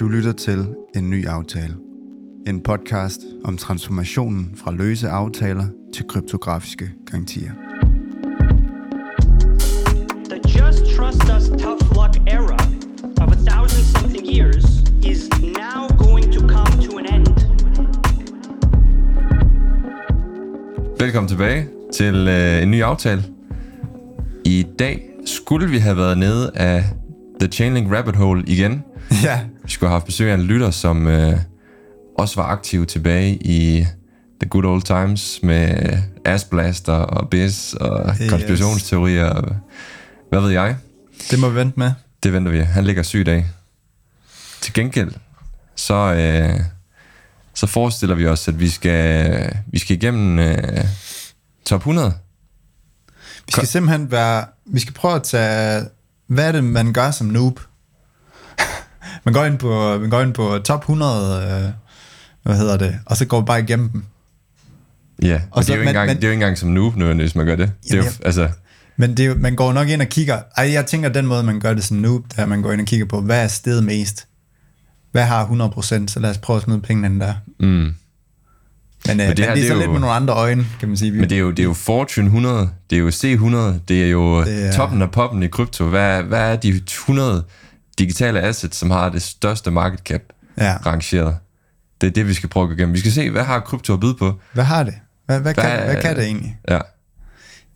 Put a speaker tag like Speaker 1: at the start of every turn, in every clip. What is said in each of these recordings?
Speaker 1: Du lytter til En Ny Aftale. En podcast om transformationen fra løse aftaler til kryptografiske garantier.
Speaker 2: The just trust us tough luck era of a thousand something years is now going to come to an end.
Speaker 3: Velkommen tilbage til øh, en ny aftale. I dag skulle vi have været nede af The Chainlink Rabbit Hole igen.
Speaker 1: Ja,
Speaker 3: Vi skulle have haft besøg af en lytter, som øh, også var aktiv tilbage i The Good Old Times med Asblaster og Biz og
Speaker 1: Yes.
Speaker 3: konspirationsteorier og hvad ved jeg.
Speaker 1: det må vi vente med.
Speaker 3: Det venter vi. Han ligger syg i dag. Til gengæld, så, øh, så forestiller vi os, at vi skal, vi skal igennem øh, top 100.
Speaker 1: Vi skal simpelthen være... Vi skal prøve at tage... Hvad er det, man gør som noob? Man, går ind på, man går ind på top 100... Øh, hvad hedder det? Og så går vi bare igennem dem.
Speaker 3: Ja, og
Speaker 1: Og
Speaker 3: det,
Speaker 1: så-
Speaker 3: er jo
Speaker 1: men-
Speaker 3: engang,
Speaker 1: men-
Speaker 3: det er jo ikke engang som noob nødvendigvis, hvis man gør det. det er jo, altså,
Speaker 1: Men det er, jo- man går nok ind og kigger... Ej, jeg tænker, den måde, man gør det som noob, det er, at man går ind og kigger på, hvad er stedet mest? Hvad har 100%? Så lad os prøve at smide pengene ind der.
Speaker 3: mm.
Speaker 1: Men, men,
Speaker 3: det
Speaker 1: det,
Speaker 3: her,
Speaker 1: men det er
Speaker 3: det er
Speaker 1: så
Speaker 3: jo-
Speaker 1: lidt med nogle andre øjne, kan man sige.
Speaker 3: Men det er, jo, det er jo Fortune 100, det er jo C100, det er jo
Speaker 1: Det er-
Speaker 3: toppen af poppen i krypto. Hvad, hvad er de 100 digitale assets, som har det største market cap
Speaker 1: ja.
Speaker 3: rangeret? Det er det, vi skal prøve at gå igennem. Vi skal se, hvad har krypto at byde på?
Speaker 1: Hvad har det? Hvad, hvad, kan,
Speaker 3: Hvad-
Speaker 1: hvad kan det egentlig?
Speaker 3: Ja,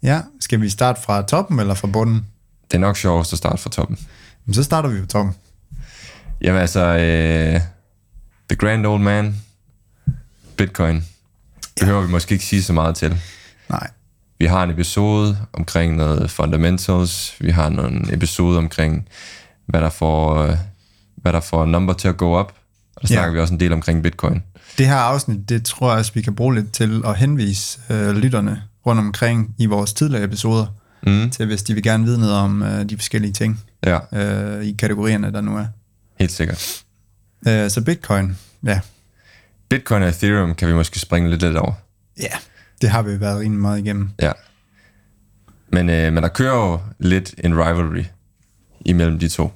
Speaker 1: Ja, skal vi starte fra toppen eller fra bunden?
Speaker 3: det er nok sjovest at starte fra toppen.
Speaker 1: Jamen, så starter vi fra toppen.
Speaker 3: Jamen altså, øh, The Grand Old Man, Bitcoin, behøver vi måske ikke sige så meget til.
Speaker 1: Nej.
Speaker 3: Vi har en episode omkring noget fundamentals. Vi har en episode omkring, hvad der får, øh, hvad der får number til at gå op. Og der
Speaker 1: Ja.
Speaker 3: snakker vi også en del omkring bitcoin.
Speaker 1: Det her afsnit, det tror jeg også, vi kan bruge lidt til at henvise øh, lytterne rundt omkring i vores tidligere episoder,
Speaker 3: Mm.
Speaker 1: til hvis de vil gerne vide noget om øh, de forskellige ting
Speaker 3: Ja,
Speaker 1: øh, i kategorierne, der nu er.
Speaker 3: helt sikkert.
Speaker 1: Øh, så Bitcoin, ja.
Speaker 3: Bitcoin og Ethereum kan vi måske springe lidt lidt over.
Speaker 1: Ja, det har vi været rimelig meget igennem.
Speaker 3: Ja. Men, øh, men der kører jo lidt en rivalry imellem de to.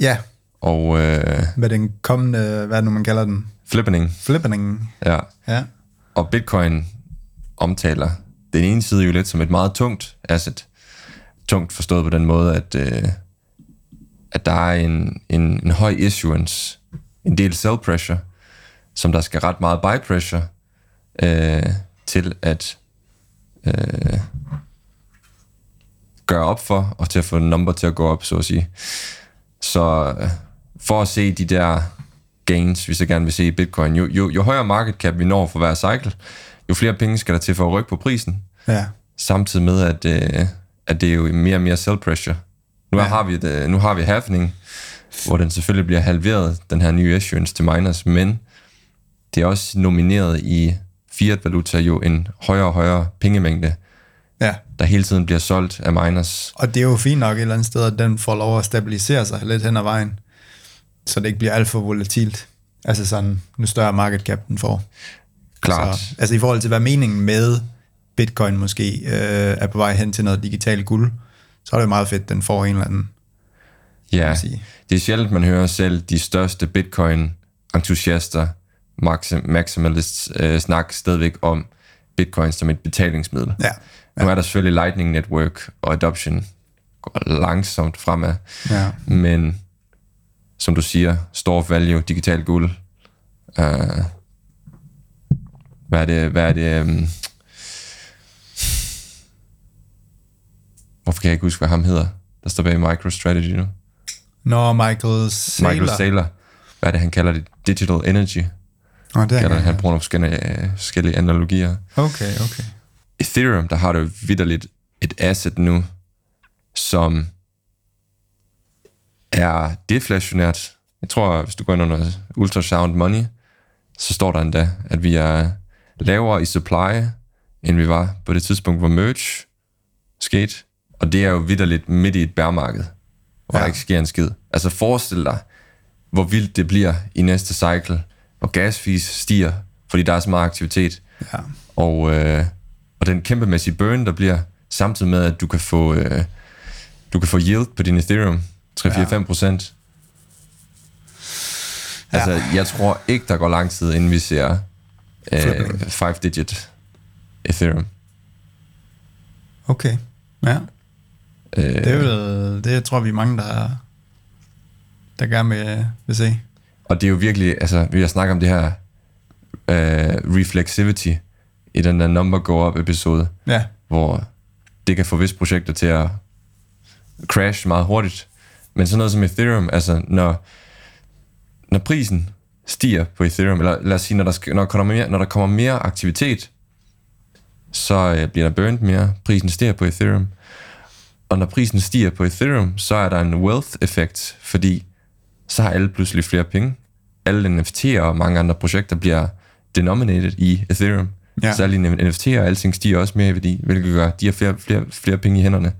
Speaker 1: Ja,
Speaker 3: Og øh,
Speaker 1: med den kommende, hvad er det nu, man kalder den?
Speaker 3: flippening,
Speaker 1: Flippening.
Speaker 3: ja.
Speaker 1: Ja,
Speaker 3: Og Bitcoin omtaler den ene side jo lidt som et meget tungt asset. Tungt forstået på den måde, at, øh, at der er en, en, en høj issuance, en del sell pressure, som der skal ret meget buy pressure øh, til at øh, gøre op for, og til at få number til at gå op, så at sige. Så øh, for at se de der gains, vi så gerne vil se i Bitcoin, jo, jo, jo højere market cap vi når for hver cycle, jo flere penge skal der til for at rykke på prisen,
Speaker 1: ja,
Speaker 3: samtidig med, at, øh, at det er jo mere og mere sell pressure. Nu ja. har vi det, nu har vi halvning, hvor den selvfølgelig bliver halveret, den her nye issuance til miners, men det er også nomineret i fiat-valuta jo en højere og højere pengemængde. Der hele tiden bliver solgt af miners.
Speaker 1: Og det er jo fint nok et eller andet sted, at den får lov at stabilisere sig lidt hen ad vejen, så det ikke bliver alt for volatilt. Altså sådan, nu større market cap den får.
Speaker 3: Klart.
Speaker 1: Så, altså i forhold til, hvad meningen med Bitcoin måske øh, er på vej hen til noget digitalt guld, så er det meget fedt, den får en eller anden.
Speaker 3: Ja, det er sjældent, man hører selv de største Bitcoin-entusiaster, maxim- maximalists, øh, snakke stadigvæk om Bitcoin som et betalingsmiddel.
Speaker 1: Ja,
Speaker 3: Nu er der selvfølgelig Lightning Network og adoption går langsomt fremad,
Speaker 1: ja.
Speaker 3: men som du siger, store value, digital guld. Uh, hvad er det, hvad er det, um, hvorfor kan jeg ikke huske, hvad ham hedder, der står bag MicroStrategy nu?
Speaker 1: Når Michael Saylor...
Speaker 3: Michael Saylor. Hvad er det, han kalder det? Digital energy.
Speaker 1: Nå, det er han.
Speaker 3: han bruger nogle forskellige, øh, forskellige analogier.
Speaker 1: Okay, okay.
Speaker 3: Ethereum, der har du vidderligt et asset nu, som er deflationært. Jeg tror, hvis du går ind under ultrasound money, så står der endda, at vi er lavere i supply, end vi var på det tidspunkt, hvor merge skete. Og det er jo vidderligt midt i et bærmarked, hvor ja. Der ikke sker en skid. Altså forestil dig, hvor vildt det bliver i næste cycle, hvor gasfees stiger, fordi der er så meget aktivitet.
Speaker 1: Ja.
Speaker 3: Og, øh, og den kæmpemæssige burn, der bliver, samtidig med, at du kan få, øh, du kan få yield på din Ethereum, 3-4-5 procent. Altså, jeg tror ikke, der går lang tid, inden vi ser øh,
Speaker 1: Flipping.
Speaker 3: 5-digit Ethereum.
Speaker 1: Okay, ja.
Speaker 3: Øh,
Speaker 1: Det er vel, det tror vi er mange, der, der gerne vil, vil se.
Speaker 3: Og det er jo virkelig, altså, vi har snakket om det her øh, reflexivity i den der number go up episode,
Speaker 1: Ja,
Speaker 3: hvor det kan få visse projekter til at crash meget hurtigt. Men sådan noget som Ethereum, altså når, når prisen stiger på Ethereum, eller lad os sige, når der, skal, når der, kommer, mere, når der kommer mere aktivitet, så øh, bliver der burnt mere, prisen stiger på Ethereum. Og når prisen stiger på Ethereum, så er der en wealth effekt, fordi så har alle pludselig flere penge. Alle NFT'er og mange andre projekter bliver denominated i Ethereum.
Speaker 1: Ja.
Speaker 3: Alle NFT'er og alting stiger også mere i værdi, hvilket gør, at de har flere, flere, flere penge i hænderne.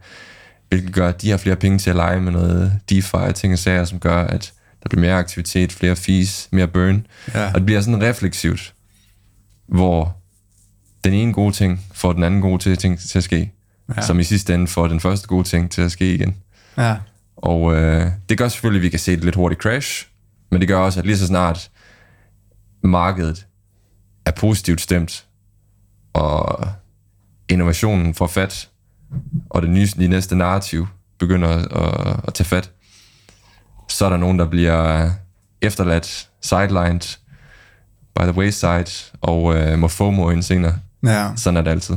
Speaker 3: Hvilket gør, at de har flere penge til at lege med noget DeFi og ting og sager, som gør, at der bliver mere aktivitet, flere fees, mere burn.
Speaker 1: Ja.
Speaker 3: Og det bliver sådan refleksivt, hvor den ene gode ting får den anden gode ting til at ske.
Speaker 1: Ja.
Speaker 3: Som i sidste ende får den første gode ting til at ske igen.
Speaker 1: ja,
Speaker 3: Og øh, det gør selvfølgelig, at vi kan se et lidt hurtigt crash, men det gør også, at lige så snart markedet er positivt stemt, og innovationen får fat, og det nye, de næste narrativ begynder at, at tage fat, så er der nogen, der bliver efterladt, sidelined, by the wayside, og øh, må FOMO ind senere.
Speaker 1: ja.
Speaker 3: Sådan er det altid.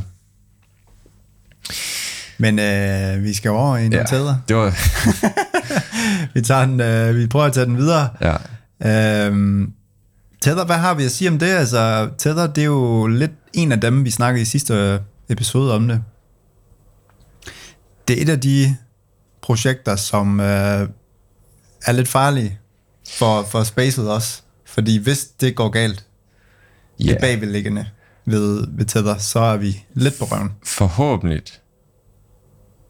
Speaker 1: Men øh, vi skal over i nogle ja. tæder.
Speaker 3: det var...
Speaker 1: Vi, tager den, øh, vi prøver at tage den videre.
Speaker 3: ja.
Speaker 1: Øhm, Tether, hvad har vi at sige om det? Altså, Tether, det er jo lidt en af dem, vi snakkede i sidste episode om det. Det er et af de projekter, som øh, er lidt farlige for, for spacet også. Fordi hvis det går galt, yeah. det bagvedliggende ved, ved Tether, så er vi lidt på røven.
Speaker 3: forhåbentlig,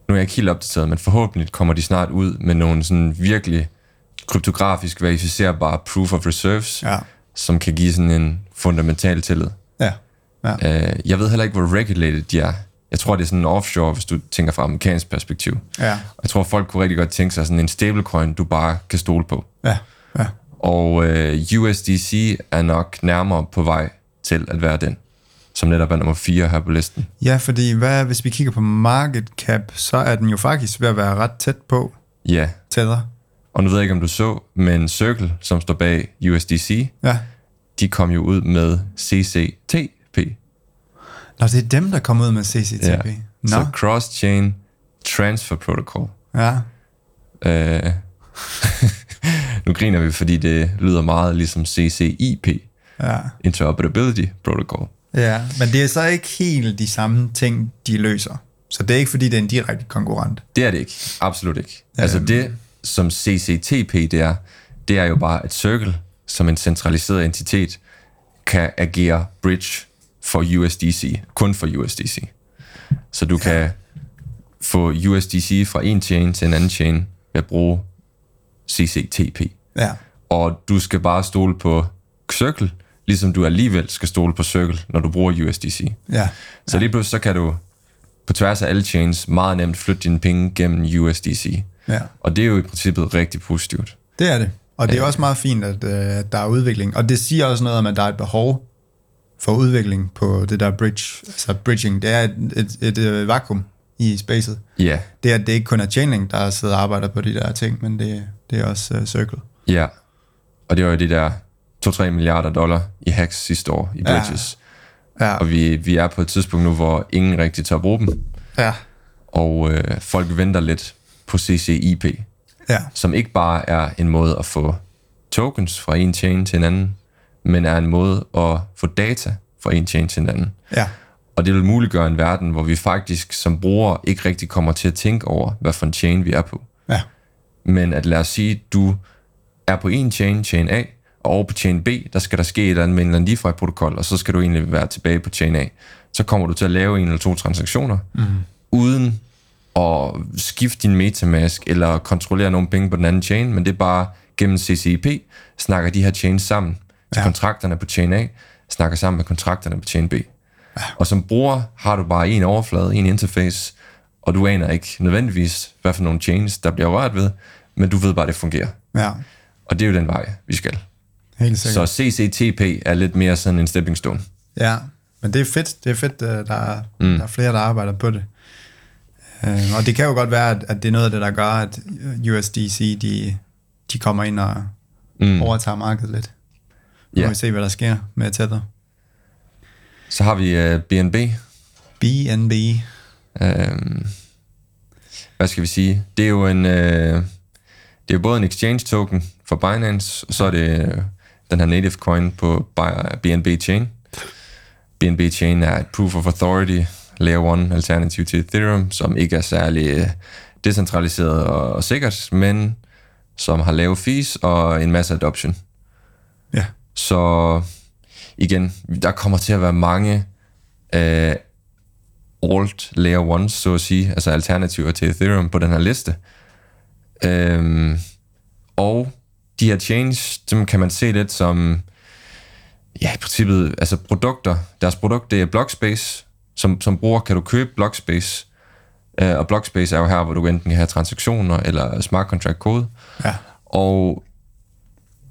Speaker 3: nu er jeg ikke helt opdateret, men forhåbentlig kommer de snart ud med nogle sådan virkelig kryptografisk verificerbare proof of reserves,
Speaker 1: Ja.
Speaker 3: Som kan give sådan en fundamental tillid.
Speaker 1: Ja. ja.
Speaker 3: Uh, jeg ved heller ikke, hvor regulated de er. Jeg tror, det er sådan offshore, hvis du tænker fra amerikansk perspektiv.
Speaker 1: Ja.
Speaker 3: Jeg tror, folk kunne rigtig godt tænke sig sådan en stablecoin, du bare kan stole på.
Speaker 1: Ja. Ja.
Speaker 3: Og uh, USDC er nok nærmere på vej til at være den, som netop er nummer 4 her på listen.
Speaker 1: Ja, fordi hvad, hvis vi kigger på market cap, så er den jo faktisk ved at være ret tæt på
Speaker 3: Ja,
Speaker 1: Tether.
Speaker 3: Og nu ved jeg ikke, om du så, men Circle, som står bag USDC,
Speaker 1: Ja.
Speaker 3: de kom jo ud med CCTP.
Speaker 1: Nå, det er dem, der kommer ud med CCTP. Nå,
Speaker 3: Så Cross-Chain Transfer Protocol.
Speaker 1: ja.
Speaker 3: Uh, nu griner vi, fordi det lyder meget ligesom CCIP,
Speaker 1: Ja.
Speaker 3: Interoperability Protocol.
Speaker 1: ja, men det er så ikke helt de samme ting, de løser. Så det er ikke, fordi det er en direkte konkurrent.
Speaker 3: Det er det ikke. Absolut ikke. Altså det, som CCTP det er, det er jo bare, at Circle, som en centraliseret entitet, kan agere bridge for USDC. Kun for USDC. Så du kan få USDC fra en chain til en anden chain ved at bruge CCTP.
Speaker 1: Ja.
Speaker 3: Og du skal bare stole på Circle, ligesom du alligevel skal stole på Circle, når du bruger USDC.
Speaker 1: Ja.
Speaker 3: Så lige pludselig så kan du på tværs af alle chains meget nemt flytte dine penge gennem USDC.
Speaker 1: Ja.
Speaker 3: Og det er jo i princippet rigtig positivt.
Speaker 1: Det er det. Og det er også meget fint, at øh, der er udvikling. Og det siger også noget om, at der er et behov for udvikling på det der bridge. Altså bridging, det er et, et, et, et vakuum i spacet.
Speaker 3: Ja,
Speaker 1: Det er, at det ikke kun er Chainlink, der sidder og arbejder på de der ting, men det, det er også uh, Circle.
Speaker 3: ja. Og det var jo de der 2-3 milliarder dollar i hacks sidste år i
Speaker 1: Ja.
Speaker 3: bridges.
Speaker 1: Ja.
Speaker 3: Og vi, vi er på et tidspunkt nu, hvor ingen rigtig tør bruge dem.
Speaker 1: Ja.
Speaker 3: Og øh, folk venter lidt på CCIP,
Speaker 1: Ja.
Speaker 3: som ikke bare er en måde at få tokens fra en chain til en anden, men er en måde at få data fra en chain til en anden.
Speaker 1: Ja.
Speaker 3: Og det vil muliggøre en verden, hvor vi faktisk som brugere ikke rigtig kommer til at tænke over, hvad for en chain vi er på.
Speaker 1: Ja.
Speaker 3: Men at lad os sige, du er på en chain, chain A, og over på chain B, der skal der ske et eller andet med en eller anden DeFi-protokol, og så skal du egentlig være tilbage på chain A. Så kommer du til at lave en eller to transaktioner, mm. uden at skifte din metamask, eller kontrollere nogle penge på den anden chain, men det er bare gennem CCIP, snakker de her chains sammen. Så
Speaker 1: Ja.
Speaker 3: kontrakterne på chain A snakker sammen med kontrakterne på chain B. Og som bruger har du bare en overflade, en interface, og du aner ikke nødvendigvis, hvad for nogle chains, der bliver rørt ved, men du ved bare, at det fungerer.
Speaker 1: Ja.
Speaker 3: Og det er jo den vej, vi skal.
Speaker 1: Helt
Speaker 3: Så
Speaker 1: sikkert.
Speaker 3: CCTP er lidt mere sådan en stepping stone.
Speaker 1: Ja, men det er fedt. Det er fedt, øh, der er, mm. der er flere, der arbejder på det. Øh, og det kan jo godt være, at, at det er noget af det, der gør, at USDC, de, de kommer ind og mm. overtager markedet lidt. Nu
Speaker 3: Ja.
Speaker 1: må vi se, hvad der sker med Tether.
Speaker 3: Så har vi uh, BNB.
Speaker 1: BNB.
Speaker 3: Øhm, hvad skal vi sige? Det er jo en... Øh, det er både en exchange token for Binance, og så er det øh, den her native coin på BNB Chain. BNB Chain er et proof of authority, layer 1 alternativ til Ethereum, som ikke er særlig øh, decentraliseret og, og sikkert, men som har lave fees og en masse adoption.
Speaker 1: Ja.
Speaker 3: Så igen, der kommer til at være mange øh, alt layer 1, så at sige, altså alternativer til Ethereum på den her liste. Øhm, og de her chains, dem kan man se lidt som, ja, i princippet, altså produkter. Deres produkt, det er Blockspace. Som, som bruger kan du købe Blockspace. Øh, og Blockspace er jo her, hvor du enten kan have transaktioner eller smart contract kode.
Speaker 1: Ja.
Speaker 3: Og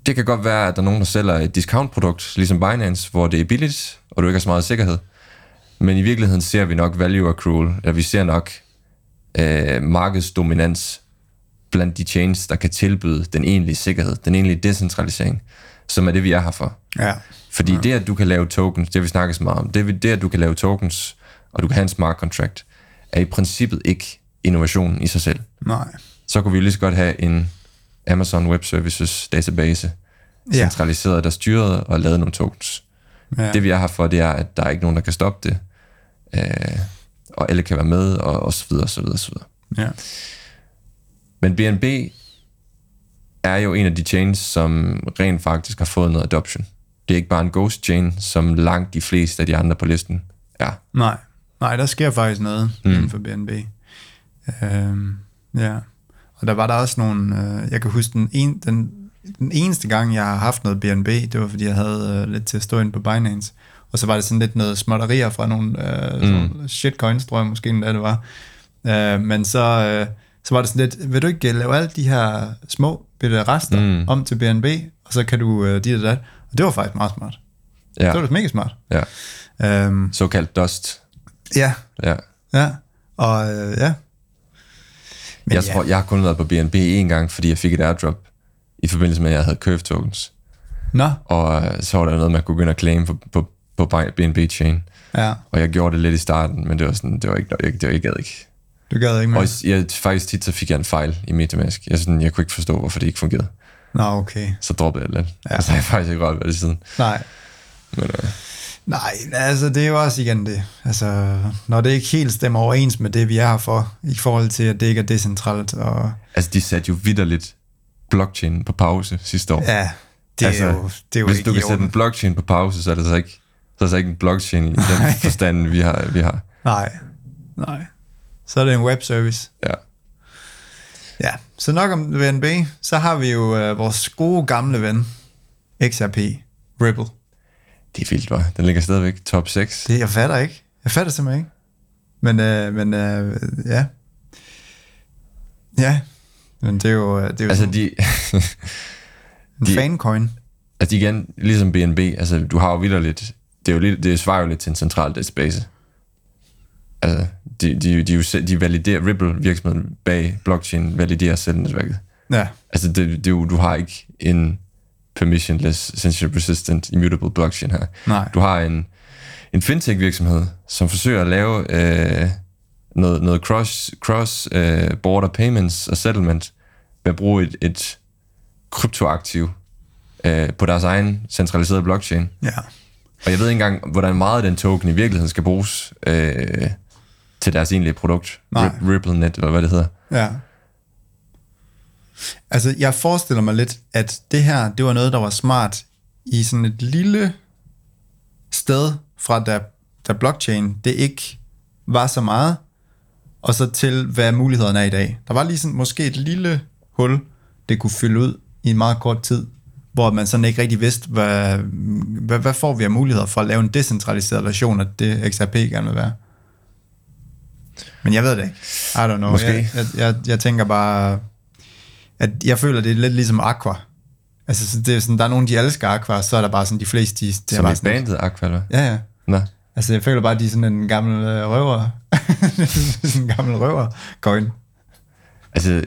Speaker 3: det kan godt være, at der er nogen, der sælger et discount-produkt, ligesom Binance, hvor det er billigt, og du ikke har så meget sikkerhed. Men i virkeligheden ser vi nok value accrual, eller vi ser nok øh, markedsdominans blandt de chains, der kan tilbyde den egentlige sikkerhed, den egentlige decentralisering, som er det, vi er her for.
Speaker 1: Ja.
Speaker 3: Fordi ja. det, at du kan lave tokens, det vi snakket så meget om, det, det, at du kan lave tokens, og du kan have en smart contract, er i princippet ikke innovationen i sig selv
Speaker 1: Nej.
Speaker 3: så kunne vi lige så godt have en Amazon Web Services database,
Speaker 1: Ja.
Speaker 3: centraliseret, der styrede og lavede nogle tokens.
Speaker 1: Ja.
Speaker 3: Det vi er her for, det er, at der er ikke nogen, der kan stoppe det, øh, og alle kan være med, og, og så videre, så videre, så videre.
Speaker 1: ja.
Speaker 3: Men BNB er jo en af de chains, som rent faktisk har fået noget adoption. Det er ikke bare en ghost chain, som langt de fleste af de andre på listen er.
Speaker 1: Nej. Nej, der sker faktisk noget mm. inden for BNB. Øhm, ja. Og der var der også nogle... Øh, jeg kan huske, den, en, den, den eneste gang, jeg har haft noget BNB, det var, fordi jeg havde øh, lidt til at stå ind på Binance. Og så var det sådan lidt noget småtterier fra nogle øh, mm. shitcoins, tror jeg måske endda det var. Øh, men så, øh, så var det sådan lidt, vil du ikke øh, lave alle de her små bitte rester mm. om til BNB, og så kan du øh, dit og dat. Og det var faktisk meget smart. Ja. Det var mega smart.
Speaker 3: ja.
Speaker 1: Øhm,
Speaker 3: Såkaldt dust.
Speaker 1: ja,
Speaker 3: Ja.
Speaker 1: ja. Og øh, ja. Men
Speaker 3: jeg
Speaker 1: ja.
Speaker 3: tror, jeg har kun været på BNB en gang, fordi jeg fik et airdrop i forbindelse med, at jeg havde curve tokens.
Speaker 1: Nå,
Speaker 3: Og øh, så var der noget, man kunne gå ind og claim på, på, på BNB Chain.
Speaker 1: ja.
Speaker 3: Og jeg gjorde det lidt i starten, men det var sådan, det var ikke, det var, jeg gad ikke.
Speaker 1: Du gad ikke mere?
Speaker 3: Og jeg, faktisk tit, så fik jeg en fejl i Metamask. Jeg, sådan, jeg kunne ikke forstå, hvorfor det ikke fungerede.
Speaker 1: Nå, okay.
Speaker 3: Så droppede jeg det lidt.
Speaker 1: Ja.
Speaker 3: Og så har jeg faktisk ikke rørt ved det siden.
Speaker 1: Nej.
Speaker 3: Men, øh,
Speaker 1: Nej, altså det er jo også igen det. Altså, når det ikke helt stemmer overens med det, vi er her for, i forhold til, at det ikke er decentralt. Og,
Speaker 3: altså, de satte jo vidderligt blockchain på pause sidste år.
Speaker 1: ja, det er
Speaker 3: altså,
Speaker 1: jo, det er jo
Speaker 3: hvis
Speaker 1: ikke
Speaker 3: du kan sætte en blockchain på pause, så er det så ikke, så er det så ikke en blockchain i den forstand, vi har. Vi har.
Speaker 1: Nej, nej. Så er det en web service.
Speaker 3: Ja.
Speaker 1: Ja, så nok om VNB. Så har vi jo øh, vores gode gamle ven, XRP, Ripple.
Speaker 3: Det er vildt, var. Den ligger stadigvæk top 6.
Speaker 1: Det, jeg fatter ikke. Jeg fatter simpelthen ikke. Men, øh, men øh, ja. Ja, men det er jo, øh, det er jo
Speaker 3: Altså,
Speaker 1: altså,
Speaker 3: de,
Speaker 1: en
Speaker 3: de-
Speaker 1: fancoin.
Speaker 3: altså igen, ligesom BNB, altså du har jo vidderligt, det er jo lidt, det svarer jo lidt til en central database. Altså, de, de, de, selv- de validerer, Ripple virksomheden bag blockchain validerer selv netværket.
Speaker 1: Ja,
Speaker 3: Altså, det, det du har ikke en permissionless, censorship resistant, immutable blockchain her.
Speaker 1: Nej.
Speaker 3: Du har en, en fintech virksomhed, som forsøger at lave øh, noget, noget cross, cross øh, border payments og settlement ved at bruge et, et kryptoaktiv øh, på deres egen centraliserede blockchain.
Speaker 1: ja.
Speaker 3: Og jeg ved ikke engang, hvordan meget den token i virkeligheden skal bruges øh, til deres egentlige produkt.
Speaker 1: Nej.
Speaker 3: Rip- RippleNet, eller hvad det hedder.
Speaker 1: Ja. Altså, jeg forestiller mig lidt, at det her, det var noget, der var smart i sådan et lille sted fra da, da blockchain, det ikke var så meget, og så til, hvad mulighederne er i dag. Der var lige sådan måske et lille hul, det kunne fylde ud i en meget kort tid, hvor man sådan ikke rigtig vidste, hvad, hvad, hvad får vi af muligheder for at lave en decentraliseret version af det, XRP gerne vil være. Men jeg ved det ikke. I don't know.
Speaker 3: Måske.
Speaker 1: Jeg, jeg, jeg, jeg tænker bare, at jeg føler, det er lidt ligesom Aqua. Altså, så det er sådan, der er nogen, de elsker Aqua, så er der bare sådan, de fleste, de, det er
Speaker 3: Som i
Speaker 1: sådan,
Speaker 3: bandet Aqua, eller?
Speaker 1: Ja, ja.
Speaker 3: Nå.
Speaker 1: Altså, jeg føler bare, at de er sådan en gammel øh, røver. sådan en gammel røver coin.
Speaker 3: Altså...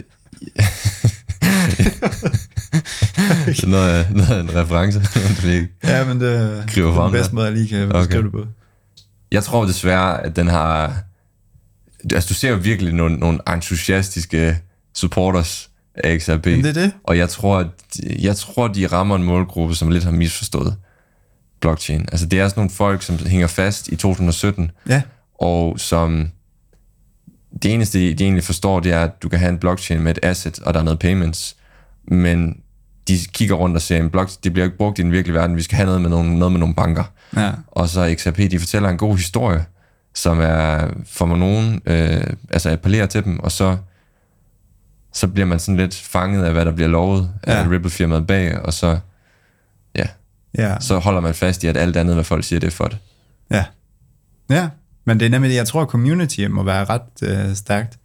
Speaker 3: så noget, af- noget af en reference. er ikke-
Speaker 1: Ja, men det, det er den bedste måde, jeg lige kan
Speaker 3: Okay.
Speaker 1: beskrive det på.
Speaker 3: Jeg tror desværre, at den har... Altså, du ser jo virkelig nogle, nogle entusiastiske supporters af XRP.
Speaker 1: Men det er det.
Speaker 3: Og jeg tror, at, jeg tror, de rammer en målgruppe, som lidt har misforstået blockchain. Altså, det er sådan nogle folk, som hænger fast i 2017,
Speaker 1: Ja,
Speaker 3: og som... Det eneste, de egentlig forstår, det er, at du kan have en blockchain med et asset, og der er noget payments. Men de kigger rundt og ser, en block, det bliver ikke brugt i den virkelige verden. Vi skal have noget med nogle, noget med nogle banker.
Speaker 1: ja,
Speaker 3: Og så XRP, de fortæller en god historie, som er for mig nogen, øh, altså appellerer til dem, og så, så bliver man sådan lidt fanget af, hvad der bliver lovet af
Speaker 1: Ja.
Speaker 3: Ripple-firmaet bag, og så, ja,
Speaker 1: ja,
Speaker 3: så holder man fast i, at alt andet, hvad folk siger, det er for det.
Speaker 1: ja. Ja, men det er nemlig, jeg tror, community må være ret øh, stærkt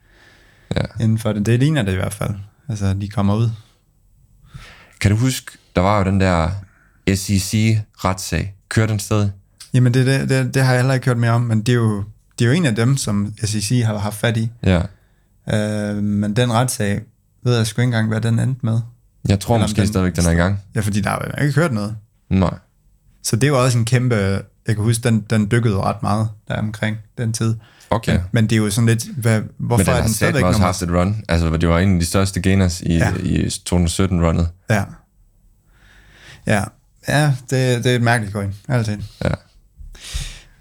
Speaker 3: Ja.
Speaker 1: inden for det. Det ligner det i hvert fald. Altså, de kommer ud.
Speaker 3: Kan du huske, der var jo den der SEC-retssag. Kørte den sted?
Speaker 1: Jamen, det, det, det, det har jeg heller ikke hørt mere om, men det er jo, det er jo en af dem, som SEC har haft fat i.
Speaker 3: Ja.
Speaker 1: Øh, men den retssag, ved jeg sgu ikke engang, hvad den endte med.
Speaker 3: Jeg tror
Speaker 1: Eller
Speaker 3: måske
Speaker 1: den-
Speaker 3: stadigvæk, den er i gang.
Speaker 1: Ja, fordi der har jeg ikke hørt noget.
Speaker 3: Nej.
Speaker 1: Så det var også en kæmpe, jeg kan huske, den, den dykkede ret meget der omkring den tid.
Speaker 3: Okay.
Speaker 1: Men, men det er jo sådan lidt, hvad, hvorfor
Speaker 3: Men den
Speaker 1: er
Speaker 3: har
Speaker 1: den stadigvæk
Speaker 3: også
Speaker 1: nummer...
Speaker 3: haft et run. Altså, det var en af de største gainers i,
Speaker 1: ja.
Speaker 3: i 2017-runnet.
Speaker 1: Ja. Ja, ja det, det er et mærkeligt coin, altid.
Speaker 3: Ja.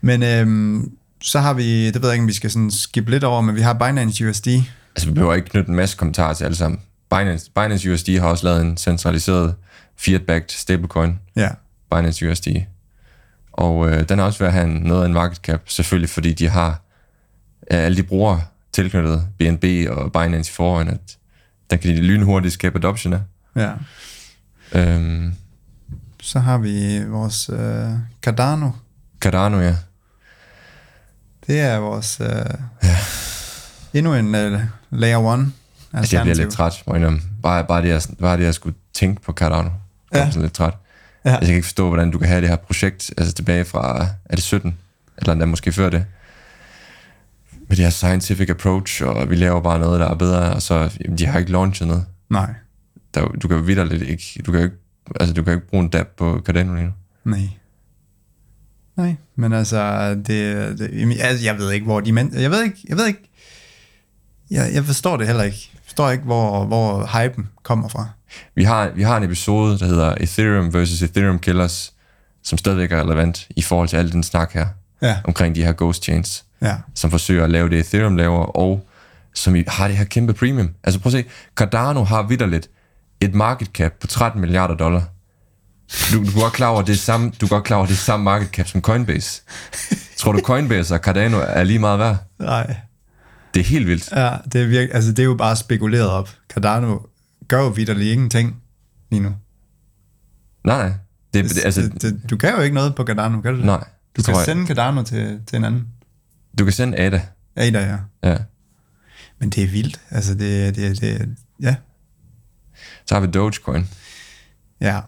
Speaker 1: Men øhm, så har vi, det ved jeg ikke, om vi skal sådan skip lidt over, men vi har Binance USD.
Speaker 3: Altså, vi behøver ikke knytte en masse kommentarer til alle sammen. Binance, Binance USD har også lavet en centraliseret fiat-backed stablecoin,
Speaker 1: Ja,
Speaker 3: Binance USD. Og øh, den er også at have noget af en market cap, selvfølgelig fordi de har øh, alle de brugere tilknyttet BNB og Binance i forvejen, at den kan de lynhurtigt skabe adoption af.
Speaker 1: ja.
Speaker 3: Øhm,
Speaker 1: Så har vi vores øh, Cardano.
Speaker 3: Cardano, ja.
Speaker 1: Det er vores... Øh, ja. Endnu en øh, layer 1
Speaker 3: Altså, jeg bliver lidt træt, må jeg. Bare, bare, det, jeg, bare det, jeg skulle tænke på Cardano. Jeg
Speaker 1: Ja.
Speaker 3: er sådan lidt træt.
Speaker 1: Ja.
Speaker 3: Altså, jeg kan ikke forstå, hvordan du kan have det her projekt, altså tilbage fra, er det 17? Eller endda måske før det. Med det her scientific approach, og vi laver bare noget, der er bedre, og så, jamen, de har ikke launchet noget.
Speaker 1: Nej,
Speaker 3: Der, du kan jo vidderligt ikke, du kan jo ikke, altså du kan jo ikke bruge en dab på Cardano lige nu.
Speaker 1: nej. Nej, men altså, det, det altså, jeg ved ikke, hvor de men, jeg ved ikke, jeg ved ikke, jeg, jeg forstår det heller ikke. Jeg forstår ikke, hvor, hvor hypen kommer fra.
Speaker 3: Vi har, vi har en episode, der hedder Ethereum versus Ethereum Killers, som stadigvæk er relevant i forhold til al den snak her,
Speaker 1: Ja,
Speaker 3: omkring de her ghost chains.
Speaker 1: ja,
Speaker 3: som forsøger at lave det Ethereum laver, og som i- har det her kæmpe premium. Altså prøv at se, Cardano har vidderligt et market cap på 13 milliarder dollar. Du, du er godt klar over, det er samme, du er godt klar over, det er samme market cap som Coinbase. Tror du, Coinbase og Cardano er lige meget værd?
Speaker 1: nej.
Speaker 3: Det er helt vildt.
Speaker 1: Ja, det er, virkelig, altså, det er jo bare spekuleret op. Cardano gør jo vidderligt ingenting lige nu.
Speaker 3: Nej, nej. Det, det, altså,
Speaker 1: det, det, du kan jo ikke noget på Cardano, kan du det?
Speaker 3: nej.
Speaker 1: Du kan
Speaker 3: tror jeg.
Speaker 1: sende Cardano til, til en anden.
Speaker 3: Du kan sende ADA.
Speaker 1: ADA, ja.
Speaker 3: Ja.
Speaker 1: Men det er vildt. Altså, det, det, det ja.
Speaker 3: Så har vi Dogecoin.
Speaker 1: Ja.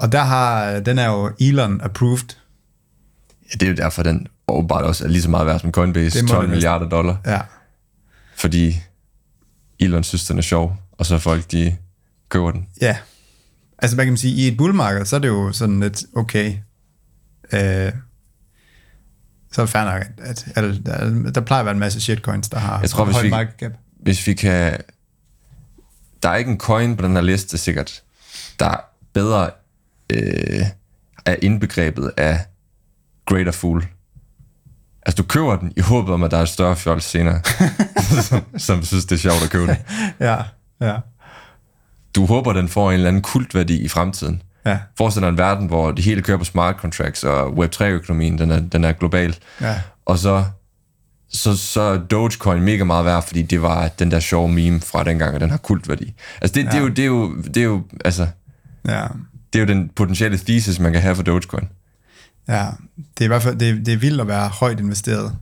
Speaker 1: Og der har, den er jo Elon approved.
Speaker 3: Ja, det er jo derfor, den åbenbart også er lige så meget værd som Coinbase.
Speaker 1: Det må
Speaker 3: 12
Speaker 1: det
Speaker 3: milliarder dollar.
Speaker 1: Ja.
Speaker 3: Fordi Elon synes, den er sjov, og så folk, de køber den.
Speaker 1: Ja. Altså, hvad kan man sige, i et bullmarked, så er det jo sådan lidt okay. Øh, så er det fair nok, at, at, at der, der plejer at være en masse shitcoins, der har
Speaker 3: Jeg tror, hvis
Speaker 1: høj
Speaker 3: vi-
Speaker 1: market cap.
Speaker 3: hvis vi kan... Der er ikke en coin på den her liste, sikkert, der er bedre øh, er indbegrebet af Greater Fool. Altså, du køber den i håbet om, at der er et større fjold senere, som, som synes, det er sjovt at købe den.
Speaker 1: Ja, ja,
Speaker 3: Du håber, den får en eller anden kultværdi i fremtiden.
Speaker 1: ja,
Speaker 3: Forestil dig en verden, hvor det hele kører på smart contracts, og Web3-økonomien, den er, den er global.
Speaker 1: ja,
Speaker 3: Og så, så, så er Dogecoin mega meget værd, fordi det var den der sjove meme fra dengang, og den har kultværdi. Altså det, ja. det, er jo, det, er jo, det er jo, altså,
Speaker 1: ja.
Speaker 3: Det er jo den potentielle thesis, man kan have for Dogecoin.
Speaker 1: Ja, det er i hvert fald det, det er vildt at være højt investeret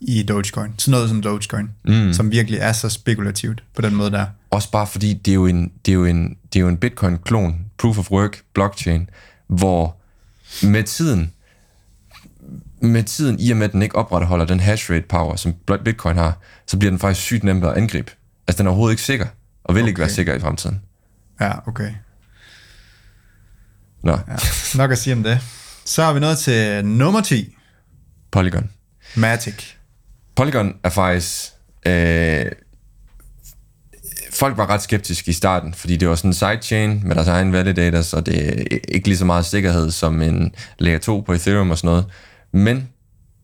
Speaker 1: i Dogecoin. Sådan noget som Dogecoin, mm. som virkelig er så spekulativt på den måde der.
Speaker 3: Også bare fordi, det er jo en, det er jo en, det er jo en Bitcoin-klon proof of work blockchain, hvor med tiden, med tiden, i og med at den ikke opretholder den hash rate power, som Bitcoin har, så bliver den faktisk sygt nem at angribe. Altså, den er overhovedet ikke sikker, og vil okay. ikke være sikker i fremtiden.
Speaker 1: Ja, okay.
Speaker 3: Nå,
Speaker 1: Ja. Nok at sige om det. Så er vi nået til nummer 10.
Speaker 3: Polygon.
Speaker 1: Matic.
Speaker 3: Polygon er faktisk... Øh, folk var ret skeptiske i starten, fordi det var sådan en sidechain med deres egen validators, og det er ikke lige så meget sikkerhed som en layer 2 på Ethereum og sådan noget. Men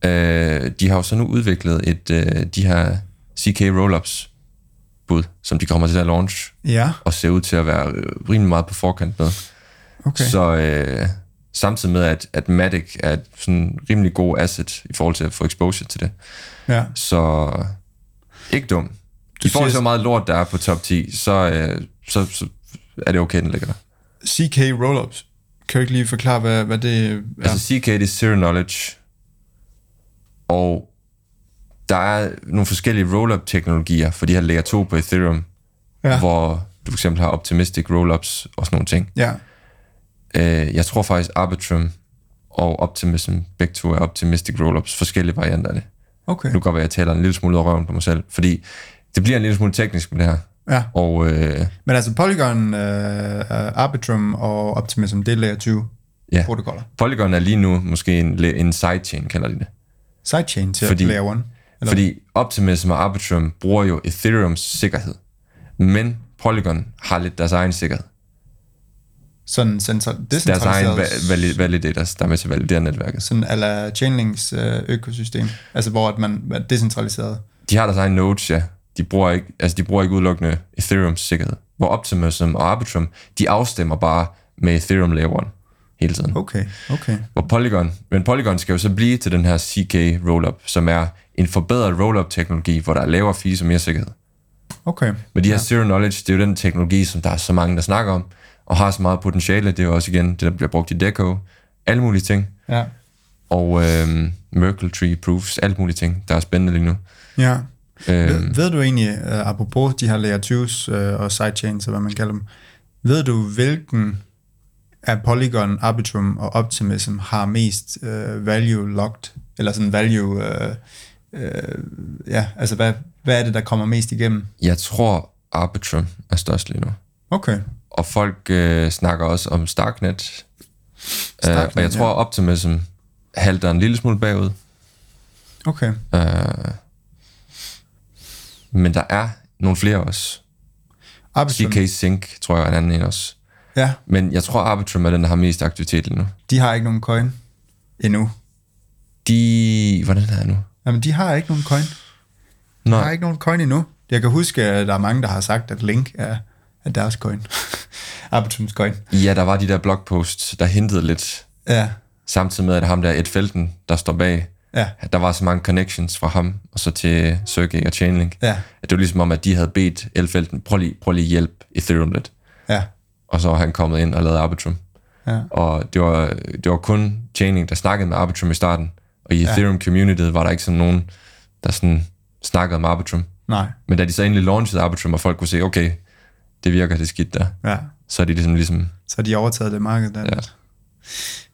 Speaker 3: øh, de har jo så nu udviklet et, øh, de her CK rollups bud, som de kommer til at launch,
Speaker 1: Ja,
Speaker 3: og ser ud til at være rimelig meget på forkant med.
Speaker 1: Okay.
Speaker 3: Så øh, samtidig med, at, at Matic er et sådan rimelig god asset i forhold til at få exposure til det.
Speaker 1: Ja.
Speaker 3: Så ikke dum.
Speaker 1: Du
Speaker 3: I forhold til, hvor meget lort der er på top 10, så, øh, så, så er det okay, den ligger der.
Speaker 1: CK Rollups. Kan du ikke lige forklare, hvad, hvad det er?
Speaker 3: Altså CK, det er Zero Knowledge, og der er nogle forskellige roll-up-teknologier for de her layer 2 på Ethereum,
Speaker 1: Ja.
Speaker 3: ja. hvor du for eksempel har optimistic roll-ups og sådan nogle ting.
Speaker 1: Ja,
Speaker 3: Øh, jeg tror faktisk Arbitrum og Optimism, begge to er optimistic roll-ups, forskellige varianter af det.
Speaker 1: okay.
Speaker 3: Nu at jeg taler en lille smule ud af røven på mig selv, fordi det bliver en lille smule teknisk med det her.
Speaker 1: Ja.
Speaker 3: Og øh,
Speaker 1: Men altså Polygon, uh, Arbitrum og Optimism, det er layer 20
Speaker 3: ja,
Speaker 1: protokoller.
Speaker 3: Polygon er lige nu måske en, en sidechain, kalder de det.
Speaker 1: Sidechain til
Speaker 3: Fordi-
Speaker 1: layer 1. Eller?
Speaker 3: Fordi Optimism og Arbitrum bruger jo Ethereums sikkerhed, men Polygon har lidt deres egen sikkerhed.
Speaker 1: Sådan central,
Speaker 3: Deres egen vali- validators, der er med til at validere netværket.
Speaker 1: sådan ala Chainlinks øh, økosystem. Altså hvor at man er decentraliseret.
Speaker 3: De har deres egen nodes, ja. De bruger ikke, altså de bruger ikke udelukkende Ethereums sikkerhed. Hvor Optimism og Arbitrum, de afstemmer bare med Ethereum Layer 1 hele tiden.
Speaker 1: Okay, okay.
Speaker 3: Hvor Polygon, men Polygon skal jo så blive til den her CK rollup, som er en forbedret rollup teknologi, hvor der er lavere fees og mere sikkerhed.
Speaker 1: Okay.
Speaker 3: Men de her zero knowledge, det er jo den teknologi, som der er så mange, der snakker om, og har så meget potentiale. Det er også igen det, der bliver brugt i Deco. Alle mulige ting.
Speaker 1: Ja.
Speaker 3: Og øhm, Merkle Tree Proofs, alle mulige ting, der er spændende lige nu.
Speaker 1: Ja. Ved,
Speaker 3: Øhm,
Speaker 1: ved du egentlig, uh, apropos de her layer 20's uh, og sidechains, og hvad man kalder dem, ved du, hvilken af Polygon, Arbitrum og Optimism har mest uh, value locked? Eller sådan value... Uh, uh, ja, altså hvad, hvad er det, der kommer mest igennem?
Speaker 3: jeg tror, Arbitrum er størst lige nu.
Speaker 1: Okay.
Speaker 3: Og folk øh, snakker også om Starknet. Starknet
Speaker 1: Starknet,
Speaker 3: øh, og jeg tror,
Speaker 1: ja.
Speaker 3: Optimism halter en lille smule bagud.
Speaker 1: Okay.
Speaker 3: Øh, men der er nogle flere også.
Speaker 1: Arbitrum,
Speaker 3: CK Sync, tror jeg, er en anden en også.
Speaker 1: ja,
Speaker 3: Men jeg tror, Arbitrum er den, der har mest aktivitet lige nu.
Speaker 1: de har ikke nogen coin endnu.
Speaker 3: De... Hvordan er det nu?
Speaker 1: Jamen, de har ikke nogen coin. De
Speaker 3: Nå,
Speaker 1: har ikke nogen coin endnu. Jeg kan huske, at der er mange, der har sagt, at Link er, er deres coin. Arbitrums coin.
Speaker 3: ja, der var de der blogposts, der hintede lidt,
Speaker 1: Ja,
Speaker 3: samtidig med, at ham der Ed Felten, der står bag,
Speaker 1: ja,
Speaker 3: at der var så mange connections fra ham, og så til Sergey og Chainlink.
Speaker 1: ja,
Speaker 3: At det var ligesom om, at de havde bedt Ed Felten, prøv lige, prøv lige hjælp Ethereum lidt.
Speaker 1: ja,
Speaker 3: Og så var han kommet ind og lavet Arbitrum.
Speaker 1: ja.
Speaker 3: Og det var, det var kun Chainlink, der snakkede med Arbitrum i starten. Og i Ethereum community var der ikke sådan nogen, der sådan snakkede om Arbitrum.
Speaker 1: Nej,
Speaker 3: Men da de så endelig launchede Arbitrum, og folk kunne se, okay, det virker det skidt der,
Speaker 1: ja.
Speaker 3: så er de ligesom, ligesom
Speaker 1: Så har de overtaget det marked der.
Speaker 3: Ja.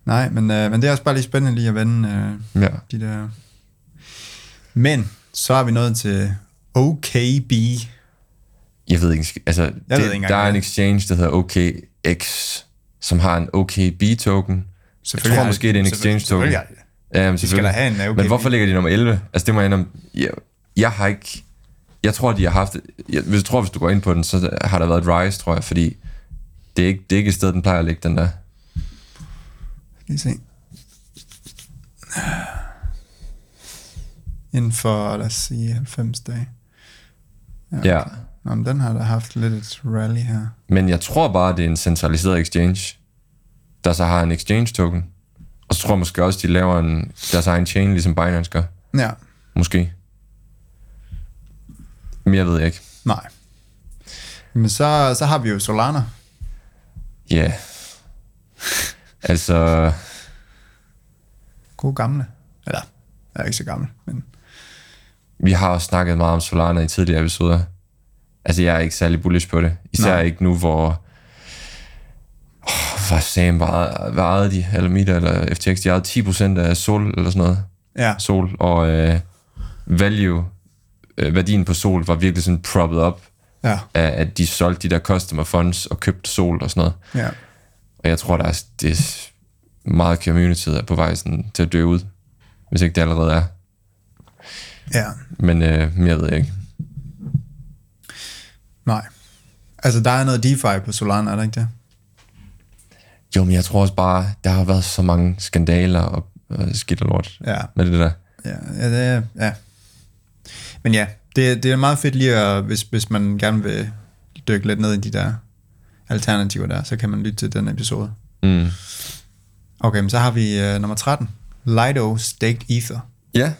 Speaker 1: Nej, men, øh, men det er også bare lige spændende lige at vende øh,
Speaker 3: ja,
Speaker 1: de der... Men så er vi nået til OKB.
Speaker 3: jeg ved ikke, altså, det,
Speaker 1: ved ikke engang,
Speaker 3: der er en exchange, der hedder OKX, som har en OKB-token. Jeg tror måske, det er en exchange-token.
Speaker 1: selvfølgelig.
Speaker 3: Ja, men
Speaker 1: skal da have en OKB.
Speaker 3: Men hvorfor ligger de nummer 11? Altså, det må jeg indrømme. Jeg, jeg har ikke... Jeg tror, de har haft... Jeg, jeg tror, hvis du går ind på den, så har der været et rise, tror jeg, fordi det er ikke, det er ikke et sted, den plejer at ligge, den der.
Speaker 1: Lige se. Inden for, lad os sige, 90 dage.
Speaker 3: Ja.
Speaker 1: Nå, men den har da haft lidt et rally her.
Speaker 3: Men jeg tror bare, det er en centraliseret exchange, der så har en exchange token. Og så tror jeg måske også, de laver en, deres egen chain, ligesom Binance gør.
Speaker 1: Ja,
Speaker 3: Måske. Men jeg ved ikke.
Speaker 1: nej. Men så, så har vi jo Solana.
Speaker 3: Ja. Yeah. altså,
Speaker 1: God gamle. Eller, jeg er ikke så gammel, men
Speaker 3: vi har også snakket meget om Solana i tidligere episoder. Altså, jeg er ikke særlig bullish på det. Især
Speaker 1: Nej.
Speaker 3: ikke nu, hvor... Oh, hvad Sam, hvad, hvad ejede de, Alameda eller FTX, de ejede 10% af Sol eller sådan noget.
Speaker 1: Ja,
Speaker 3: Sol, og øh, value, øh, værdien på Sol var virkelig sådan proppet op
Speaker 1: ja,
Speaker 3: af, at de solgte de der customer funds og købte Sol og sådan noget.
Speaker 1: ja.
Speaker 3: Og jeg tror, der er, det er meget community er på vej sådan, til at dø ud, hvis ikke det allerede er.
Speaker 1: Ja,
Speaker 3: Men øh, mere ved jeg ikke.
Speaker 1: nej. Altså, der er noget DeFi på Solana, er der ikke det?
Speaker 3: Jo, men jeg tror også bare, der har været så mange skandaler og, og skidt og lort
Speaker 1: Ja,
Speaker 3: med det der.
Speaker 1: ja, ja, det ja. Men ja, det, det er meget fedt lige at, hvis, hvis man gerne vil dykke lidt ned i de der alternativer der, så kan man lytte til den episode.
Speaker 3: Mm.
Speaker 1: Okay, men så har vi uh, nummer 13. Lido Staked Ether.
Speaker 3: Ja.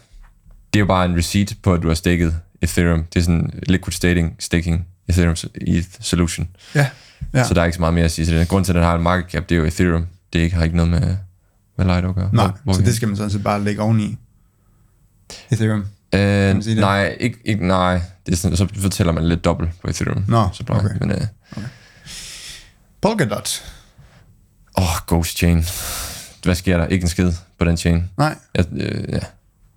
Speaker 3: Det er jo bare en receipt på, at du har stakket Ethereum. Det er sådan liquid staking, staking Ethereum ETH solution.
Speaker 1: Ja, ja.
Speaker 3: Så der er ikke så meget mere at sige til det. Grunden til, at den har en market cap, det er jo Ethereum. Det ikke, har ikke noget med, med Lido at gøre.
Speaker 1: Nej,
Speaker 3: Hvor- hvor
Speaker 1: så det skal man sådan set bare lægge oveni. Ethereum.
Speaker 3: Øh, nej, ikke, ikke, nej. Det er sådan, så fortæller man lidt dobbelt på Ethereum.
Speaker 1: Nå,
Speaker 3: så bare,
Speaker 1: okay.
Speaker 3: Men, øh,
Speaker 1: Polkadot.
Speaker 3: åh, Ghost Chain. Hvad sker der? Ikke en skid på den chain.
Speaker 1: Nej.
Speaker 3: Jeg, øh, ja.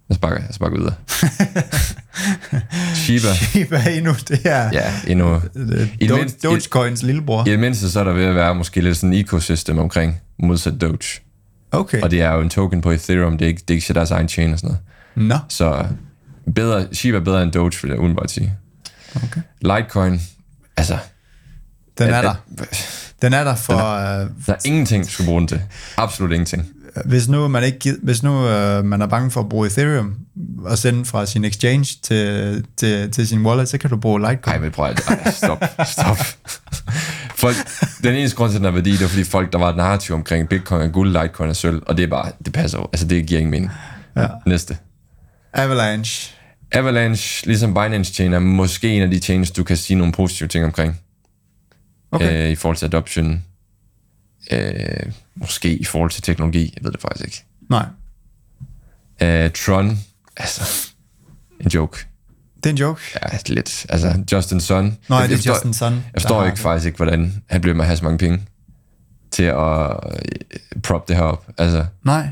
Speaker 3: Jeg sparker, jeg sparker videre. Shiba.
Speaker 1: Shiba Inu, det er
Speaker 3: Ja, endnu. I det
Speaker 1: Do-
Speaker 3: mindste-
Speaker 1: Dogecoins lillebror.
Speaker 3: I det mindste så er der ved at være måske lidt sådan en ecosystem omkring modsat Doge.
Speaker 1: Okay.
Speaker 3: Og det er jo en token på Ethereum, det er ikke, det er ikke deres egen chain og sådan noget.
Speaker 1: Nå,
Speaker 3: Så bedre, Shiba er bedre end Doge, vil jeg udenbart sige.
Speaker 1: okay.
Speaker 3: Litecoin, altså...
Speaker 1: Den er
Speaker 3: at-
Speaker 1: der. Den er der for, uh,
Speaker 3: Der er ingenting, du skal bruge den til. Absolut ingenting.
Speaker 1: hvis nu man ikke hvis nu uh, man er bange for at bruge Ethereum og sende fra sin exchange til, til, til sin wallet, så kan du bruge Litecoin.
Speaker 3: Ej, men prøv at... Ej, stop, stop. Folk, den eneste grund til, at den er værdi, det var fordi folk, der var et narrativ omkring Bitcoin og guld, Litecoin og sølv, og det er bare, det passer jo. Altså, det giver ingen mening.
Speaker 1: Ja.
Speaker 3: Næste.
Speaker 1: Avalanche.
Speaker 3: Avalanche, ligesom Binance Chain, er måske en af de chains, du kan sige nogle positive ting omkring.
Speaker 1: Okay.
Speaker 3: Øh, I forhold til adoption. Øh, måske i forhold til teknologi. Jeg ved det faktisk ikke.
Speaker 1: Nej,
Speaker 3: Øh, Tron, altså, en joke.
Speaker 1: det er en joke.
Speaker 3: Ja, lidt. Altså, Justin Sun.
Speaker 1: Nå,
Speaker 3: Jeg-
Speaker 1: det er
Speaker 3: forstår-
Speaker 1: Justin Sun,
Speaker 3: Jeg forstår ikke
Speaker 1: det.
Speaker 3: faktisk ikke, hvordan han blev med at have så mange penge til at øh, prop det her op. Altså,
Speaker 1: Nej.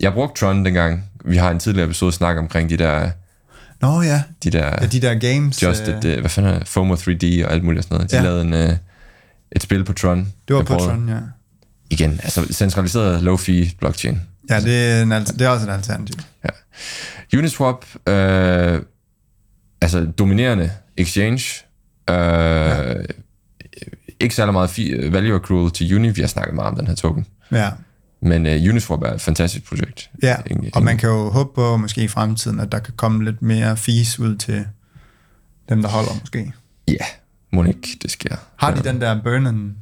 Speaker 3: jeg brugte Tron dengang. Vi har en tidligere episode snak omkring de der,
Speaker 1: Nå ja,
Speaker 3: de der
Speaker 1: ja de der games.
Speaker 3: Just
Speaker 1: øh,
Speaker 3: uh, hvad fanden er det? FOMO 3D og alt muligt og sådan noget. De
Speaker 1: Ja.
Speaker 3: lavede en, uh, et spil på Tron.
Speaker 1: det var på
Speaker 3: prøvede.
Speaker 1: Tron, ja.
Speaker 3: Igen, altså centraliseret low-fee blockchain.
Speaker 1: Ja, det er, en, alter- det er også et alternativ.
Speaker 3: Ja. Uniswap, øh, altså dominerende exchange, øh, ja. ikke særlig meget value accrual til Uni. Vi har snakket meget om den her token.
Speaker 1: Ja.
Speaker 3: Men uh, Uniswap er et fantastisk projekt.
Speaker 1: Ja,
Speaker 3: Ingen-
Speaker 1: og man kan jo håbe på måske i fremtiden, at der kan komme lidt mere fees ud til dem, der holder måske.
Speaker 3: Ja, må ikke det sker.
Speaker 1: Har de den der burn and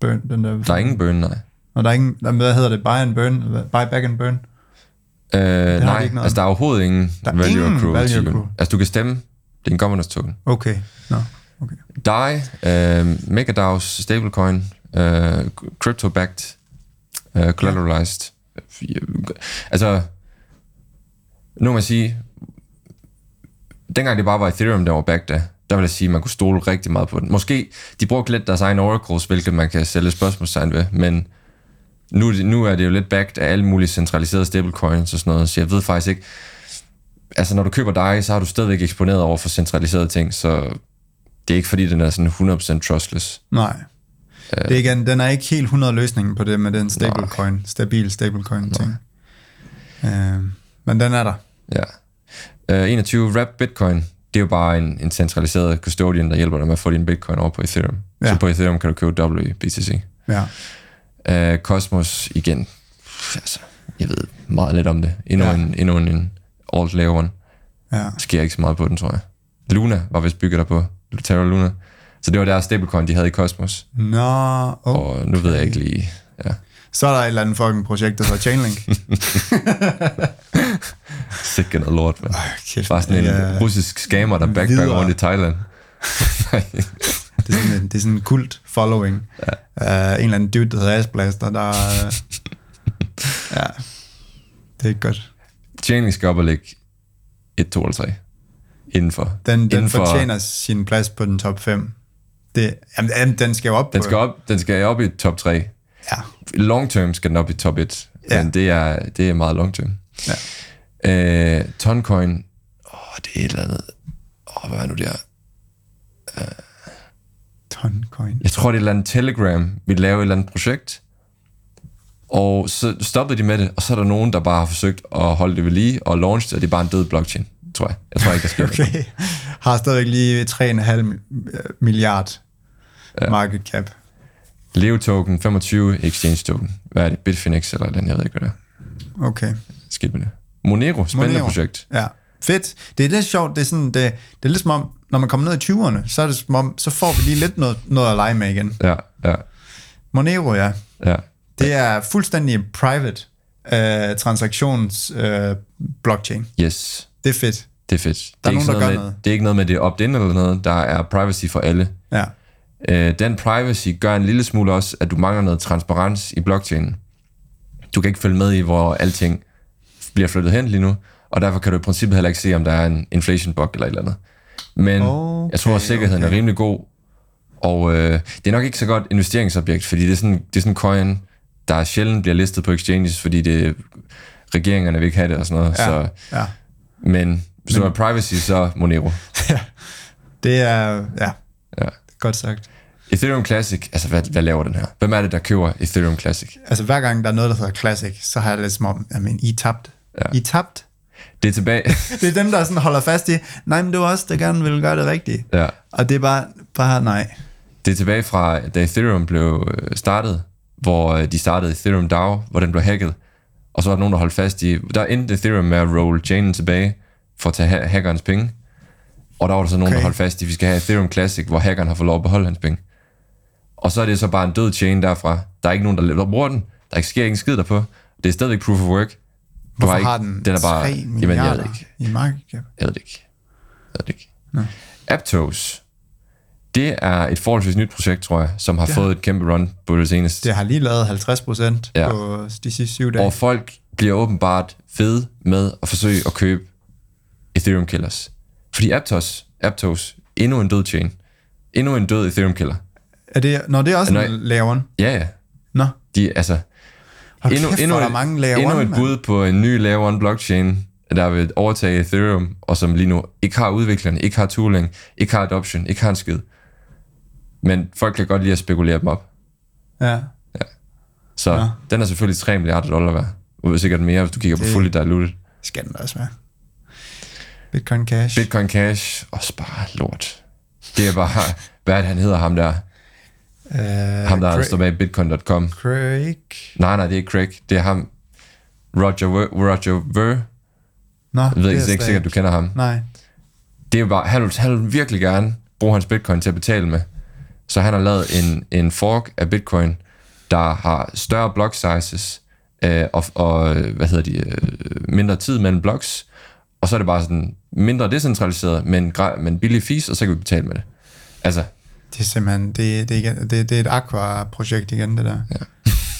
Speaker 1: burn? Den der,
Speaker 3: Der er ingen burn, nej.
Speaker 1: og der er ingen, hvad hedder det? Buy and burn? eller Buy back and burn?
Speaker 3: Øh, nej,
Speaker 1: ikke noget
Speaker 3: altså der er overhovedet ingen
Speaker 1: Der er
Speaker 3: value
Speaker 1: ingen
Speaker 3: accrual
Speaker 1: value accrual.
Speaker 3: Altså du kan stemme, det er en governance token.
Speaker 1: Okay, nå, okay.
Speaker 3: DAI, øh, MegaDAO's stablecoin, øh, crypto-backed, øh, collateralized. Altså, nu må man sige, dengang det bare var Ethereum, der var backed af, der vil jeg sige, at man kunne stole rigtig meget på den. Måske, de brugte lidt deres egen oracles, hvilket man kan sætte spørgsmålstegn ved, men nu, nu er det jo lidt backed af alle mulige centraliserede stablecoins og sådan noget, så jeg ved faktisk ikke, altså når du køber dig, så har du stadigvæk eksponeret over for centraliserede ting, så det er ikke fordi, den er sådan 100% trustless.
Speaker 1: Nej. Det er igen, den er ikke helt 100 løsningen på det med den stablecoin, stabil stablecoin ting. Øh, men den er der.
Speaker 3: Ja. Uh, 21, Wrap Bitcoin, det er jo bare en, en centraliseret custodian, der hjælper dig med at få din bitcoin over på Ethereum.
Speaker 1: Ja.
Speaker 3: Så på Ethereum kan du købe WBTC.
Speaker 1: Ja.
Speaker 3: Uh, Cosmos, igen, altså, jeg ved meget lidt om det. Endnu
Speaker 1: Ja.
Speaker 3: en, endnu en, en alt layer one.
Speaker 1: Ja.
Speaker 3: Sker ikke så meget på den, tror jeg. Luna var vist bygget der på. Terra Luna. Så det var deres stablecoin, de havde i Cosmos.
Speaker 1: Nå, oh.
Speaker 3: Og nu ved jeg ikke lige... Ja.
Speaker 1: Så er der et eller andet fucking projekt, der hedder Chainlink.
Speaker 3: Sikkert noget lort, man.
Speaker 1: Kæft,
Speaker 3: Bare sådan en
Speaker 1: ja,
Speaker 3: russisk scammer, der backpacker
Speaker 1: videre.
Speaker 3: rundt i Thailand.
Speaker 1: det, er sådan en, det er sådan en kult following. Ja. Uh, en eller anden dude, der hedder Asblaster, der... Uh, ja, det er ikke godt.
Speaker 3: Chainlink skal op og ligge 1, 2 eller 3 indenfor.
Speaker 1: Den, den
Speaker 3: Inden for-
Speaker 1: fortjener sin plads på den top 5. Det, jamen, den skal jo op
Speaker 3: Den skal op, den skal op i top 3.
Speaker 1: Ja.
Speaker 3: Long term skal den op i top 1,
Speaker 1: Ja.
Speaker 3: men det er, det er meget long term.
Speaker 1: Ja.
Speaker 3: Øh, Toncoin, åh, det er et eller andet, åh, hvad er nu det her?
Speaker 1: Toncoin.
Speaker 3: Jeg tror, det er et eller andet Telegram, vi laver et eller andet projekt, og så stoppede de med det, og så er der nogen, der bare har forsøgt at holde det ved lige, og launch det, og det er bare en død blockchain, tror jeg. Jeg tror ikke, der sker.
Speaker 1: Okay. Har stadigvæk lige 3,5 milliard ja. market cap.
Speaker 3: Leo token, 25 exchange token. Hvad er det? Bitfinex eller den, jeg ved ikke, hvad det er.
Speaker 1: Okay.
Speaker 3: Skidt med det. Monero, spændende
Speaker 1: Monero.
Speaker 3: projekt.
Speaker 1: Ja, fedt. Det er lidt sjovt, det er sådan, det, det er lidt som om, når man kommer ned i 20'erne, så er det som om, så får vi lige lidt noget, noget at lege med igen.
Speaker 3: Ja, ja,
Speaker 1: Monero, ja.
Speaker 3: ja.
Speaker 1: Det er fuldstændig private uh, transaktions uh, blockchain.
Speaker 3: Yes,
Speaker 1: Det er fedt.
Speaker 3: det er fedt.
Speaker 1: Der er
Speaker 3: det, er
Speaker 1: nogen, der gør
Speaker 3: med,
Speaker 1: noget.
Speaker 3: det er ikke noget med, det er opt-in eller noget. Der er privacy for alle.
Speaker 1: Ja.
Speaker 3: Øh, den privacy gør en lille smule også, at du mangler noget transparens i blockchainen. Du kan ikke følge med i, hvor alting bliver flyttet hen lige nu, og derfor kan du i princippet heller ikke se, om der er en inflation bug eller et eller andet. Men
Speaker 1: Okay,
Speaker 3: jeg tror, at sikkerheden
Speaker 1: okay.
Speaker 3: er rimelig god, og øh, det er nok ikke så godt investeringsobjekt, fordi det er sådan, det er sådan en coin, der sjældent bliver listet på exchanges, fordi det, regeringerne vil ikke have det og sådan noget.
Speaker 1: Ja.
Speaker 3: Så,
Speaker 1: ja.
Speaker 3: men hvis du har privacy, så Monero.
Speaker 1: Det er, Ja. Godt sagt.
Speaker 3: Ethereum Classic, altså hvad, hvad laver den her? Hvem er det, der køber Ethereum Classic?
Speaker 1: Altså hver gang der er noget, der hedder Classic, så har jeg det lidt som om, jamen, I er tabt.
Speaker 3: Ja.
Speaker 1: I er tabt.
Speaker 3: Det er tilbage.
Speaker 1: Det er dem, der sådan holder fast i, nej, men det var os, der gerne ville gøre det rigtigt.
Speaker 3: ja.
Speaker 1: Og det er bare, bare nej.
Speaker 3: Det er tilbage fra, da Ethereum blev øh, startet, hvor øh, de startede Ethereum DAO, hvor den blev hacket. Og så var der nogen, der holdt fast i... Der endte Ethereum med at roll chainen tilbage for at tage ha- hackerens penge. Og der var der så nogen,
Speaker 1: Okay.
Speaker 3: der holdt fast i, at vi skal have Ethereum Classic, hvor hackeren har fået lov at beholde hans penge. Og så er det så bare en død chain derfra. Der er ikke nogen, der bruger den. Der sker ikke en skid derpå. Det er stadigvæk proof of work. Du
Speaker 1: Hvorfor
Speaker 3: ikke,
Speaker 1: har den,
Speaker 3: den er bare,
Speaker 1: 3
Speaker 3: jamen,
Speaker 1: milliarder
Speaker 3: jeg ved det ikke.
Speaker 1: i market cap?
Speaker 3: Jeg ved det ikke. Jeg ved det ikke. Aptos, det er et forholdsvis nyt projekt, tror jeg, som har fået et kæmpe run på det seneste.
Speaker 1: Det har lige lavet 50 procent
Speaker 3: ja.
Speaker 1: på de sidste syv dage.
Speaker 3: Og folk bliver åbenbart fede med at forsøge at købe Ethereum killers. Fordi Aptos, Aptos, endnu en død chain. Endnu en død Ethereum killer.
Speaker 1: Er det, når det er også
Speaker 3: Nej.
Speaker 1: en layer one?
Speaker 3: Ja, ja.
Speaker 1: Nå,
Speaker 3: De, altså,
Speaker 1: Hold
Speaker 3: endnu,
Speaker 1: kæft,
Speaker 3: endnu,
Speaker 1: er der mange layer
Speaker 3: endnu et
Speaker 1: mand.
Speaker 3: bud på en ny layer 1 blockchain, der vil overtage Ethereum, og som lige nu ikke har udviklerne, ikke har tooling, ikke har adoption, ikke har en skid. Men folk kan godt lide at spekulere dem op.
Speaker 1: Ja.
Speaker 3: Så
Speaker 1: Ja.
Speaker 3: den er selvfølgelig 3 milliarder dollar værd. Og sikkert mere, hvis du kigger på
Speaker 1: Det-
Speaker 3: fully diluted.
Speaker 1: Skal den også være. Bitcoin Cash.
Speaker 3: Bitcoin Cash, også bare lort. Det er bare, hvad han hedder, ham der?
Speaker 1: uh,
Speaker 3: Ham, der
Speaker 1: Craig,
Speaker 3: står bag bitcoin.com.
Speaker 1: Craig.
Speaker 3: Nej, nej, det er ikke Craig. Det er ham, Roger Ver. Roger Ver.
Speaker 1: Nå,
Speaker 3: Jeg ved
Speaker 1: det
Speaker 3: ikke,
Speaker 1: er
Speaker 3: ikke sikkert, du kender ham.
Speaker 1: Nej.
Speaker 3: Det er jo bare, han vil, han vil virkelig gerne bruge hans bitcoin til at betale med. Så han har lavet en, en fork af bitcoin, der har større block sizes, øh, og, og, hvad hedder de, øh, mindre tid mellem blocks, og så er det bare sådan mindre decentraliseret, men, men billig fees, og så kan vi betale med det. Altså,
Speaker 1: Det er simpelthen, det, det, er igen, det, det er et aqua-projekt igen, det der. Ja.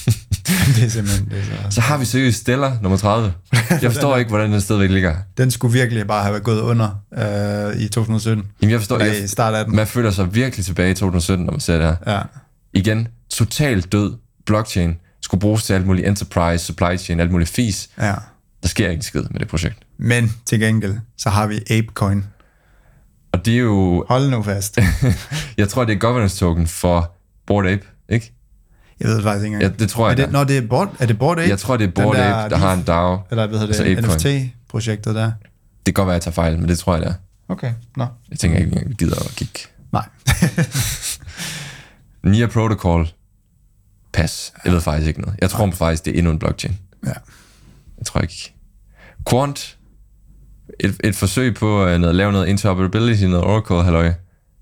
Speaker 1: det er simpelthen, det er så,
Speaker 3: så har vi seriøst Stellar nummer 30. Jeg forstår ikke, hvordan den stadigvæk ligger.
Speaker 1: Den skulle virkelig bare have gået under øh, i 2017.
Speaker 3: Jamen, jeg forstår ikke.
Speaker 1: i start af den.
Speaker 3: Man føler sig virkelig tilbage i 2017, når man ser det her.
Speaker 1: Ja.
Speaker 3: Igen, totalt død blockchain skulle bruges til alt muligt enterprise, supply chain, alt muligt fis.
Speaker 1: ja.
Speaker 3: Der sker ikke skid med det projekt.
Speaker 1: Men til gengæld, så har vi Apecoin.
Speaker 3: Og det er jo,
Speaker 1: Hold nu fast.
Speaker 3: jeg tror, det er governance token for Bored Ape, ikke?
Speaker 1: Jeg ved det faktisk ikke engang.
Speaker 3: Ja, det tror jeg,
Speaker 1: er det,
Speaker 3: det
Speaker 1: Når det er Bored, er det Bored Ape?
Speaker 3: Jeg tror, det er Bored Ape, der har en DAO.
Speaker 1: Eller hvad hedder
Speaker 3: altså
Speaker 1: det?
Speaker 3: Apecoin.
Speaker 1: NFT-projektet der.
Speaker 3: Det kan godt være, jeg tager fejl, men det tror jeg, det er.
Speaker 1: Okay, nå.
Speaker 3: Jeg tænker ikke, vi gider at kigge.
Speaker 1: Nej.
Speaker 3: Nia Protocol. Pas. Jeg ved faktisk ikke noget. Jeg tror faktisk, det er endnu en blockchain.
Speaker 1: ja.
Speaker 3: Jeg tror ikke. Quant. Et, et forsøg på at noget, lave noget interoperability, noget Oracle, halløj.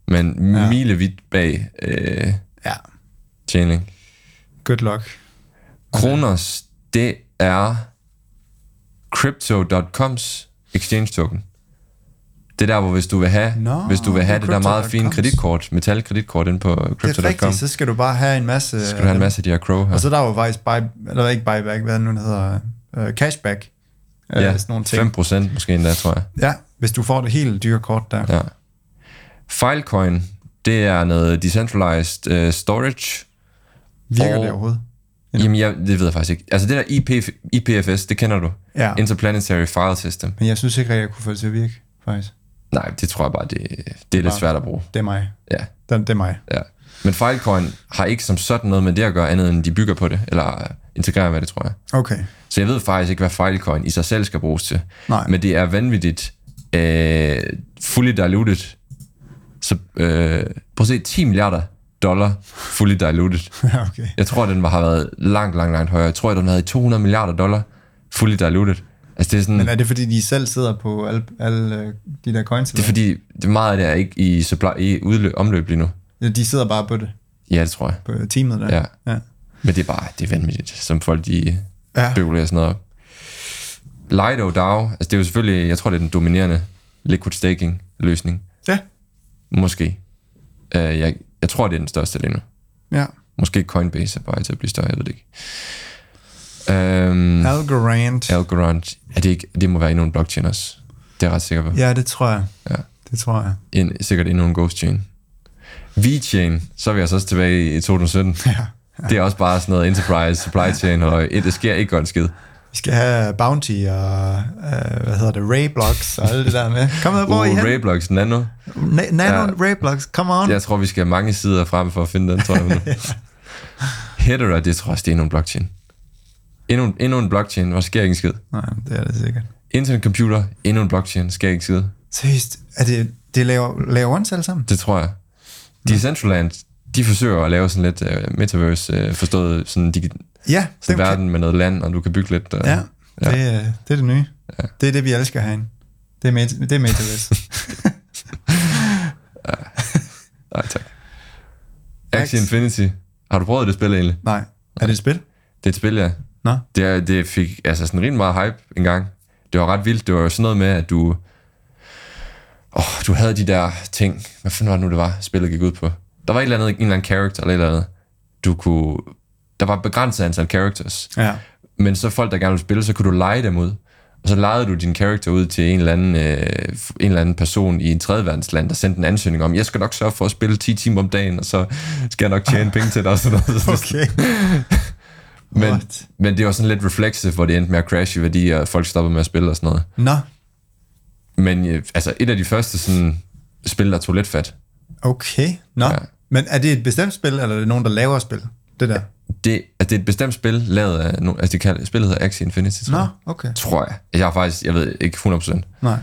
Speaker 3: Men
Speaker 1: Ja.
Speaker 3: milevidt bag øh,
Speaker 1: ja.
Speaker 3: chaining.
Speaker 1: Good luck.
Speaker 3: Kronos, det er Crypto.coms exchange token. Det er der, hvor hvis du vil have,
Speaker 1: Nå,
Speaker 3: hvis du vil have
Speaker 1: det er
Speaker 3: der meget fine kreditkort, metalkreditkort ind på
Speaker 1: Det er
Speaker 3: Crypto.com,
Speaker 1: rigtigt,
Speaker 3: så
Speaker 1: så skal du bare have en masse...
Speaker 3: skal du have en masse af de her crow her.
Speaker 1: Og så der er jo faktisk buy, eller ikke buyback, hvad nu hedder, uh, cashback.
Speaker 3: Ja,
Speaker 1: sådan nogle ting.
Speaker 3: 5% måske endda, tror jeg.
Speaker 1: Ja, hvis du får det helt dyre kort der.
Speaker 3: Ja. Filecoin, det er noget decentralized uh, storage.
Speaker 1: Virker
Speaker 3: Og-
Speaker 1: det overhovedet?
Speaker 3: Jamen, jeg, det ved jeg faktisk ikke. Altså det der IP, IPFS, det kender du.
Speaker 1: Ja.
Speaker 3: Interplanetary File System.
Speaker 1: Men jeg synes ikke, at jeg kunne få det til at virke, faktisk.
Speaker 3: Nej, det tror jeg bare, det, det er lidt
Speaker 1: Bare-
Speaker 3: svært at bruge.
Speaker 1: Det er mig.
Speaker 3: Ja,
Speaker 1: Det, det er mig.
Speaker 3: ja. Men Filecoin har ikke som sådan noget med det at gøre, andet end de bygger på det, eller integrerer med det, tror jeg.
Speaker 1: Okay.
Speaker 3: Så jeg ved faktisk ikke, hvad Filecoin i sig selv skal bruges til.
Speaker 1: Nej.
Speaker 3: Men det er vanvittigt øh, fully diluted. Så øh, prøv at se, 10 milliarder dollar fully diluted.
Speaker 1: Ja, okay.
Speaker 3: Jeg tror, den har været langt, langt, langt højere. Jeg tror, den havde 200 milliarder dollar fully diluted. Altså det er sådan,
Speaker 1: Men er det, fordi de selv sidder på alle, alle øh, de der coins?
Speaker 3: det er fordi, det meget af det er ikke i, supply, i udløb, omløb lige nu.
Speaker 1: De sidder bare på det,
Speaker 3: Ja, det tror jeg.
Speaker 1: på teamet der.
Speaker 3: Ja.
Speaker 1: ja.
Speaker 3: Men det er bare, det er vanvittigt, som folk de
Speaker 1: Ja.
Speaker 3: spekulerer sådan noget op. Lido DAO, altså det er jo selvfølgelig, jeg tror, det er den dominerende liquid staking løsning.
Speaker 1: Ja.
Speaker 3: Måske. Uh, jeg, jeg tror, det er den største lige nu.
Speaker 1: ja.
Speaker 3: Måske Coinbase er på vej til at blive større, jeg ved det ikke. Um,
Speaker 1: Algorand.
Speaker 3: Algorand, er det, ikke, det må være endnu en blockchain også. Det er jeg ret sikker på.
Speaker 1: Ja, det tror jeg.
Speaker 3: Ja.
Speaker 1: Det tror jeg.
Speaker 3: En, sikkert endnu en ghost chain. VeChain, så er vi altså også tilbage i 2017.
Speaker 1: Ja.
Speaker 3: Det er også bare sådan noget enterprise, supply chain, og det sker ikke godt skid.
Speaker 1: Vi skal have Bounty og, øh, hvad hedder det, Rayblocks og alt det der med. Kom med, hvor er I
Speaker 3: Uh,
Speaker 1: hen?
Speaker 3: Rayblox Nano.
Speaker 1: Na- Nano
Speaker 3: Ja.
Speaker 1: Rayblocks, come on.
Speaker 3: Jeg tror, vi skal have mange sider frem for at finde den, tror jeg. nu. Hedera, det tror jeg også, det er endnu en blockchain. Endnu, endnu en blockchain, hvor sker ikke skid.
Speaker 1: Nej, det er det sikkert.
Speaker 3: Internet computer, endnu en blockchain, sker ikke skid.
Speaker 1: Seriøst, er det, det laver, laver ons alle sammen?
Speaker 3: Det tror jeg. Decentraland, de forsøger at lave sådan lidt uh, metaverse uh, forstået sådan, de,
Speaker 1: Ja,
Speaker 3: sådan verden med noget land, og du kan bygge lidt. Uh,
Speaker 1: ja,
Speaker 3: Ja.
Speaker 1: Det, er- det er det nye. Ja. Det er det, vi elsker herinde. Det er, meta, det er metaverse.
Speaker 3: Nej, tak. Axie Infinity. Har du prøvet det spil egentlig?
Speaker 1: Nej, er det et spil?
Speaker 3: Det er et spil, ja.
Speaker 1: Nå,
Speaker 3: Det, det fik altså sådan rimelig meget hype engang. Det var ret vildt. Det var jo sådan noget med, at du... Åh, du havde de der ting. Hvad fanden var det nu, det var, spillet gik ud på? Der var et eller andet, en eller anden character eller et eller andet. Du kunne... Der var et begrænset antal characters.
Speaker 1: ja.
Speaker 3: Men så folk, der gerne ville spille, så kunne du lege dem ud. Og så lejede du din karakter ud til en eller, anden, øh, en eller anden person i en tredje verdensland, der sendte en ansøgning om, jeg skal nok sørge for at spille 10 timer om dagen, og så skal jeg nok tjene penge til dig. Og sådan noget.
Speaker 1: Okay.
Speaker 3: Men,
Speaker 1: What?
Speaker 3: men det var sådan lidt reflexive, hvor det endte med at crash i værdi, og folk stoppede med at spille og sådan noget.
Speaker 1: Nå,
Speaker 3: Men øh, altså, et af de første sådan, spil, der tog lidt fat,
Speaker 1: okay. Nå.
Speaker 3: Ja.
Speaker 1: Men er det et bestemt spil, eller er det nogen, der laver spil? Det der?
Speaker 3: det, altså, det er et bestemt spil, lavet af, altså de kalder, spillet hedder Axie Infinity, tror,
Speaker 1: Nå,
Speaker 3: jeg.
Speaker 1: okay.
Speaker 3: tror jeg. Jeg har faktisk, jeg ved ikke 100%.
Speaker 1: Nej.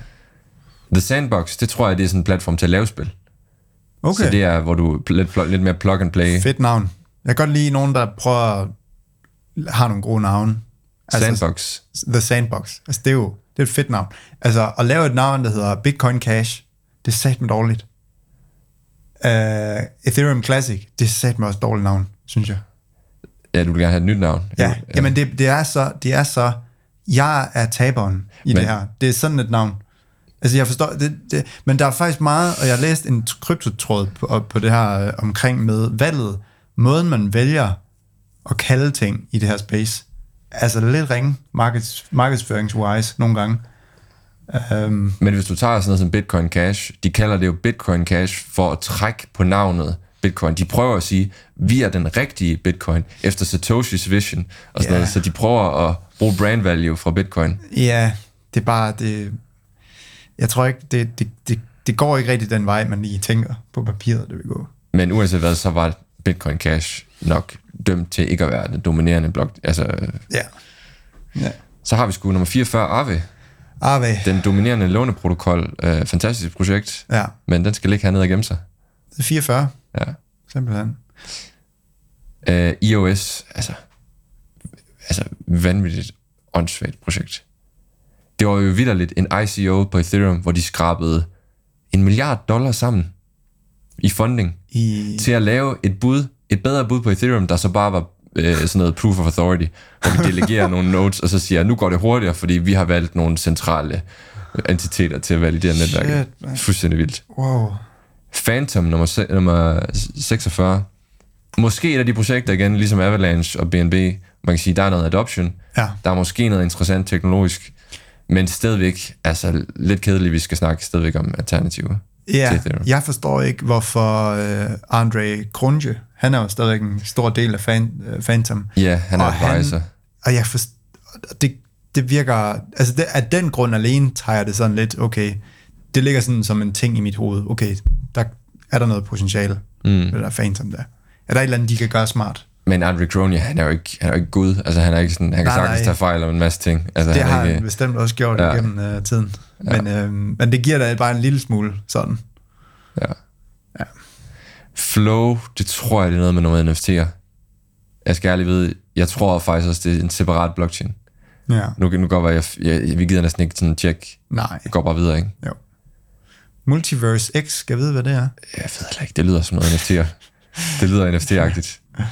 Speaker 3: The Sandbox, det tror jeg, det er sådan en platform til at lave spil.
Speaker 1: Okay.
Speaker 3: Så det er, hvor du lidt, lidt mere plug and play.
Speaker 1: Fedt navn. Jeg kan godt lide nogen, der prøver at har nogle gode navne.
Speaker 3: Sandbox.
Speaker 1: The Sandbox. Altså, det er jo det er et fedt navn. Altså, at lave et navn, der hedder Bitcoin Cash, det er satme dårligt. Uh, Ethereum Classic, det er satme også dårligt navn, synes jeg.
Speaker 3: Ja, du vil gerne have et nyt navn.
Speaker 1: Ja,
Speaker 3: ja.
Speaker 1: jamen det, det, er så, det er så, jeg er taberen i
Speaker 3: Men-
Speaker 1: det her. Det er sådan et navn. Altså jeg forstår, det, det, men der er faktisk meget, og jeg har læst en kryptotråd på, på det her øh, omkring med valget, måden man vælger at kalde ting i det her space, altså lidt ringe markeds, markedsføringswise nogle gange. Um,
Speaker 3: Men hvis du tager sådan noget som Bitcoin Cash, de kalder det jo Bitcoin Cash for at trække på navnet Bitcoin. De prøver at sige, vi er den rigtige Bitcoin efter Satoshi's vision og sådan
Speaker 1: Ja.
Speaker 3: noget. Så de prøver at bruge brand value fra Bitcoin.
Speaker 1: ja, det er bare, det, jeg tror ikke, det, det, det, det går ikke rigtig den vej, man lige tænker på papiret, det vil gå.
Speaker 3: Men uanset hvad, så var Bitcoin Cash nok dømt til ikke at være den dominerende blok. Altså,
Speaker 1: Ja. ja.
Speaker 3: så har vi sgu nummer 44, Aave.
Speaker 1: Arve.
Speaker 3: Den dominerende låneprotokol. Øh, fantastisk projekt.
Speaker 1: Ja,
Speaker 3: Men den skal ligge hernede og gemme sig.
Speaker 1: det er 44,
Speaker 3: Ja.
Speaker 1: simpelthen.
Speaker 3: Øh, iOS, altså, altså vanvittigt åndssvagt projekt. Det var jo vidderligt en ICO på Ethereum, hvor de skrabede en milliard dollar sammen i funding
Speaker 1: I,
Speaker 3: til at lave et bud, et bedre bud på Ethereum, der så bare var øh, sådan noget proof of authority, hvor vi delegerer nogle nodes, og så siger, nu går det hurtigere, fordi vi har valgt nogle centrale entiteter til at validere netværket.
Speaker 1: Shit.
Speaker 3: Fuldstændig vildt.
Speaker 1: wow.
Speaker 3: Phantom nummer, se- nummer 46. Måske et af de projekter igen, ligesom Avalanche og BNB. Man kan sige, der er noget adoption.
Speaker 1: Ja.
Speaker 3: Der er måske noget interessant teknologisk. Men stadigvæk, altså lidt kedeligt, vi skal snakke stadigvæk om alternativer.
Speaker 1: Ja, jeg forstår ikke, hvorfor øh, Andre Grunge, han er jo stadigvæk en stor del af fan, øh, Phantom.
Speaker 3: Ja, han er
Speaker 1: Og han-
Speaker 3: advisor.
Speaker 1: Og jeg forstår, det, det virker, altså det, af den grund alene tager jeg det sådan lidt, okay, det ligger sådan som en ting i mit hoved, okay, der er der noget potentiale, mm. med det der Phantom der. Er der et eller andet, de kan gøre smart?
Speaker 3: Men Andre Crony, han er jo ikke, han er jo ikke gud. Altså, han er ikke sådan, han kan
Speaker 1: Nej,
Speaker 3: sagtens
Speaker 1: nej.
Speaker 3: tage fejl om en masse ting. Altså,
Speaker 1: Det
Speaker 3: han
Speaker 1: har
Speaker 3: ikke,
Speaker 1: han bestemt også gjort
Speaker 3: Ja.
Speaker 1: ja. igennem uh, tiden. Men, øh, men det giver da bare en lille smule sådan.
Speaker 3: Ja.
Speaker 1: Ja.
Speaker 3: Flow, det tror jeg, det er noget med nogle NFT'er. Jeg skal ærligt vide, jeg tror faktisk også, det er en separat blockchain.
Speaker 1: Ja.
Speaker 3: Nu, nu går jeg, jeg, jeg, vi gider næsten ikke sådan tjek.
Speaker 1: Nej.
Speaker 3: Jeg går bare videre, ikke?
Speaker 1: Jo. Multiverse X, skal jeg vide, hvad det er?
Speaker 3: Jeg ved heller ikke, det lyder som noget NFT'er. det lyder NFT-agtigt.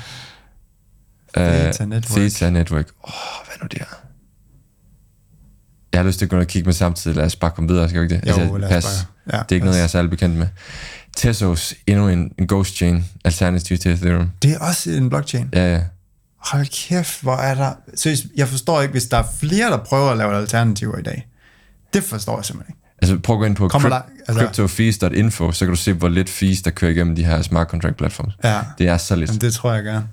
Speaker 1: Theta
Speaker 3: Øh,
Speaker 1: Network.
Speaker 3: Theta Network. Åh, oh, hvad nu det er? Jeg har lyst til at gå og kigge med samtidig. Lad os bare komme videre, skal vi ikke det?
Speaker 1: Jo, lad os
Speaker 3: pas.
Speaker 1: bare- ja,
Speaker 3: det er ikke
Speaker 1: pas.
Speaker 3: noget, jeg er særlig bekendt med. Tesos, endnu en, en ghost chain, alternativ til Ethereum.
Speaker 1: Det er også en blockchain.
Speaker 3: Ja, ja.
Speaker 1: Hold kæft, hvor er der... Seriøst, jeg forstår ikke, hvis der er flere, der prøver at lave alternativer i dag. Det forstår jeg simpelthen ikke.
Speaker 3: Altså prøv at gå ind på
Speaker 1: Kommer der- altså-
Speaker 3: cryptofees.info, så kan du se, hvor lidt fees, der kører igennem de her smart contract platforms.
Speaker 1: Ja,
Speaker 3: Det er så lidt.
Speaker 1: Jamen, det tror jeg gerne.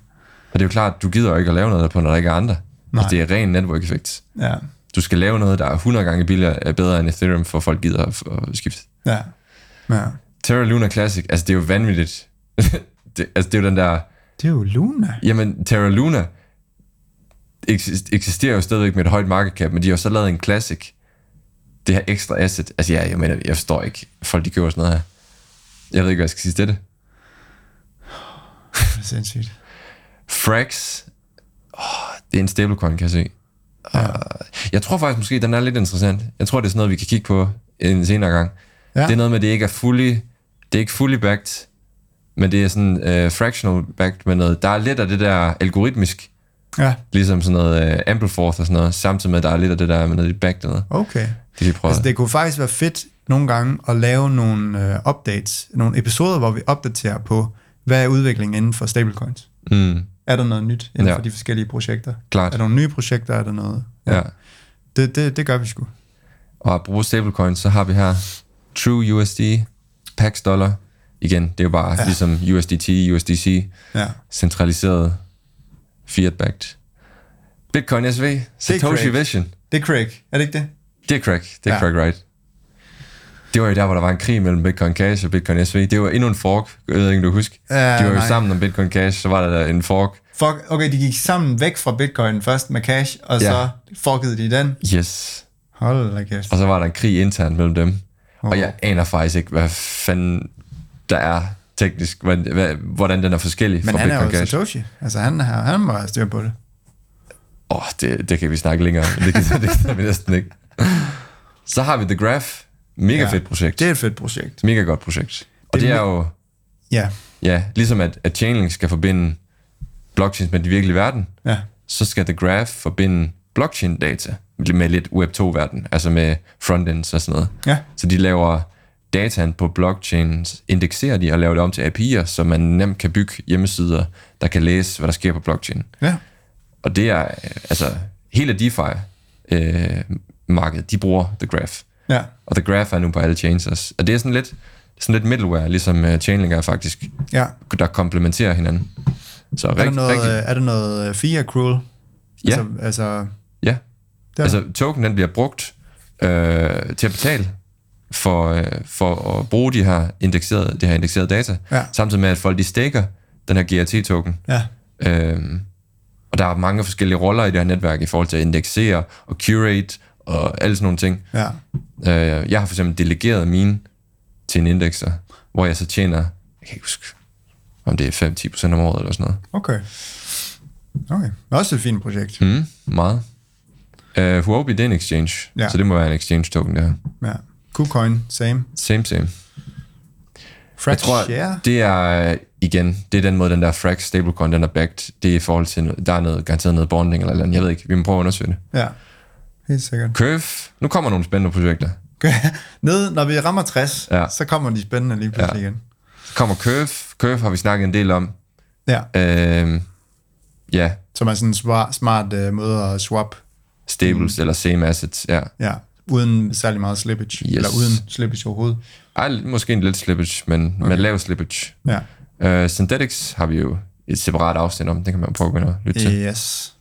Speaker 3: Og det er jo klart, du gider jo ikke at lave noget på, når der ikke er andre.
Speaker 1: Nej.
Speaker 3: Altså, det er ren network effect.
Speaker 1: Ja,
Speaker 3: Du skal lave noget, der er 100 gange billigere, er bedre end Ethereum, for folk gider at, at skifte.
Speaker 1: ja, ja.
Speaker 3: Terra Luna Classic, altså det er jo vanvittigt. det, altså det er jo den der,
Speaker 1: Det er jo Luna.
Speaker 3: jamen Terra Luna eksist- eksisterer jo stadigvæk med et højt market cap, men de har jo så lavet en Classic. Det her ekstra asset, altså ja, jeg mener, jeg forstår ikke, folk de køber sådan noget her. Jeg ved ikke, hvad jeg skal sige til det.
Speaker 1: Det er sindssygt.
Speaker 3: Frax, oh, det er en stablecoin, kan jeg se. Ja. jeg tror faktisk måske, den er lidt interessant. Jeg tror, det er sådan noget, vi kan kigge på en senere gang.
Speaker 1: Ja.
Speaker 3: Det er noget med, at det ikke er fully, det er ikke fully backed, men det er sådan uh, fractional backed med noget. Der er lidt af det der algoritmisk,
Speaker 1: Ja,
Speaker 3: ligesom sådan noget uh, Ampleforth og sådan noget, samtidig med, at der er lidt af det der med noget backed noget.
Speaker 1: okay.
Speaker 3: Det prøve.
Speaker 1: Altså, det kunne faktisk være fedt nogle gange at lave nogle øh, updates, nogle episoder, hvor vi opdaterer på, hvad er udviklingen inden for stablecoins.
Speaker 3: mm,
Speaker 1: Er der noget nyt inden
Speaker 3: Ja.
Speaker 1: ja. for de forskellige projekter?
Speaker 3: klart.
Speaker 1: Er der nogle nye projekter? Er der noget?
Speaker 3: Ja.
Speaker 1: Det, det, det gør vi sgu.
Speaker 3: Og apropos stablecoins, så har vi her True USD, Pax Dollar. Igen, det er jo bare ja. ligesom USDT, USDC,
Speaker 1: Ja.
Speaker 3: centraliseret fiat-backed. Bitcoin SV, Satoshi. Vision.
Speaker 1: Det er Craig, er det ikke det?
Speaker 3: Det er Craig, det er
Speaker 1: Ja.
Speaker 3: Craig Wright. Det var jo der, hvor der var en krig mellem Bitcoin Cash og Bitcoin SV. Det var endnu en fork, jeg ved ikke, du husker.
Speaker 1: Ja,
Speaker 3: De var jo
Speaker 1: nej.
Speaker 3: sammen om Bitcoin Cash, så var der en fork.
Speaker 1: Fuck, okay, de gik sammen væk fra Bitcoin først med cash, og
Speaker 3: Ja.
Speaker 1: så fuckede de den.
Speaker 3: Yes.
Speaker 1: Hold da kæft.
Speaker 3: Og så var der en krig internt mellem dem. Og
Speaker 1: Åh.
Speaker 3: jeg aner faktisk ikke, hvad fanden der er teknisk, hvordan den er forskellig
Speaker 1: Men
Speaker 3: fra
Speaker 1: han er
Speaker 3: Bitcoin
Speaker 1: jo
Speaker 3: Cash.
Speaker 1: Satoshi. Altså, han, har, han må have styr på det.
Speaker 3: Åh, oh, det, det kan vi snakke længere om. Det kan, det kan vi næsten ikke. Så har vi The Graph. Mega
Speaker 1: Ja.
Speaker 3: fedt projekt.
Speaker 1: Det er et fedt projekt.
Speaker 3: Mega godt projekt. Og
Speaker 1: Det
Speaker 3: det,
Speaker 1: er
Speaker 3: jo,
Speaker 1: Ja,
Speaker 3: ja, ligesom at, at Chainlink skal forbinde blockchains med den virkelige verden,
Speaker 1: ja,
Speaker 3: så skal The Graph forbinde blockchain-data med lidt Web2-verden, altså med frontends og sådan noget.
Speaker 1: ja.
Speaker 3: Så de laver dataen på blockchains, indekserer de og laver det om til API'er, så man nemt kan bygge hjemmesider, der kan læse, hvad der sker på blockchain.
Speaker 1: ja.
Speaker 3: Og det er, øh, altså, hele DeFi-markedet, de bruger The Graph.
Speaker 1: Ja,
Speaker 3: Og The Graph er nu på alle chains også. Og det er sådan lidt, sådan lidt middleware, ligesom uh, Chainlink er faktisk,
Speaker 1: ja.
Speaker 3: der komplementerer hinanden. Så
Speaker 1: Er der
Speaker 3: rigt,
Speaker 1: noget,
Speaker 3: rigtig,
Speaker 1: øh, er der noget øh, fee accrual?
Speaker 3: Ja.
Speaker 1: Altså, altså
Speaker 3: ja.
Speaker 1: der.
Speaker 3: Altså, token den bliver brugt øh, til at betale for, øh, for at bruge de her indekserede, det her indekserede data,
Speaker 1: Ja.
Speaker 3: samtidig med, at folk de staker den her GRT-token.
Speaker 1: ja,
Speaker 3: Øhm, og der er mange forskellige roller i det her netværk i forhold til at indeksere og curate og alle sådan nogle ting.
Speaker 1: ja.
Speaker 3: Øh, jeg har for eksempel delegeret mine til en indekser, hvor jeg så tjener, jeg kan ikke huske, om det er 5-10% om året eller sådan noget.
Speaker 1: Okay. Okay. Også et fint projekt.
Speaker 3: Mm, meget. Uh, Huobi, det er en exchange,
Speaker 1: Ja.
Speaker 3: så det må være en exchange token, det her.
Speaker 1: Ja. KuCoin, same.
Speaker 3: Same, same.
Speaker 1: Frax
Speaker 3: Jeg tror,
Speaker 1: share.
Speaker 3: det er, øh, igen, det er den måde, den der Frax stablecoin, den er backed, det er i forhold til, der er noget, garanteret noget bonding eller, eller andet, jeg ved ikke, vi må prøve at undersøge det.
Speaker 1: Ja. Helt sikkert.
Speaker 3: Curve, nu kommer nogle spændende projekter.
Speaker 1: Ned, når vi rammer 60,
Speaker 3: Ja.
Speaker 1: så kommer de spændende lige pludselig
Speaker 3: Ja.
Speaker 1: igen.
Speaker 3: Så kommer Curve, Curve har vi snakket en del om.
Speaker 1: Ja.
Speaker 3: Øhm, ja,
Speaker 1: Som er sådan en smart, smart uh, måde at swap.
Speaker 3: stables mm. eller same assets, ja.
Speaker 1: Ja. uden særlig meget slippage,
Speaker 3: Yes.
Speaker 1: eller uden slippage overhovedet.
Speaker 3: Ej, måske en lidt slippage, men okay. med lav slippage.
Speaker 1: Ja.
Speaker 3: Uh, Synthetics har vi jo et separat afsnit om, det kan man prøve at lytte til.
Speaker 1: Yes.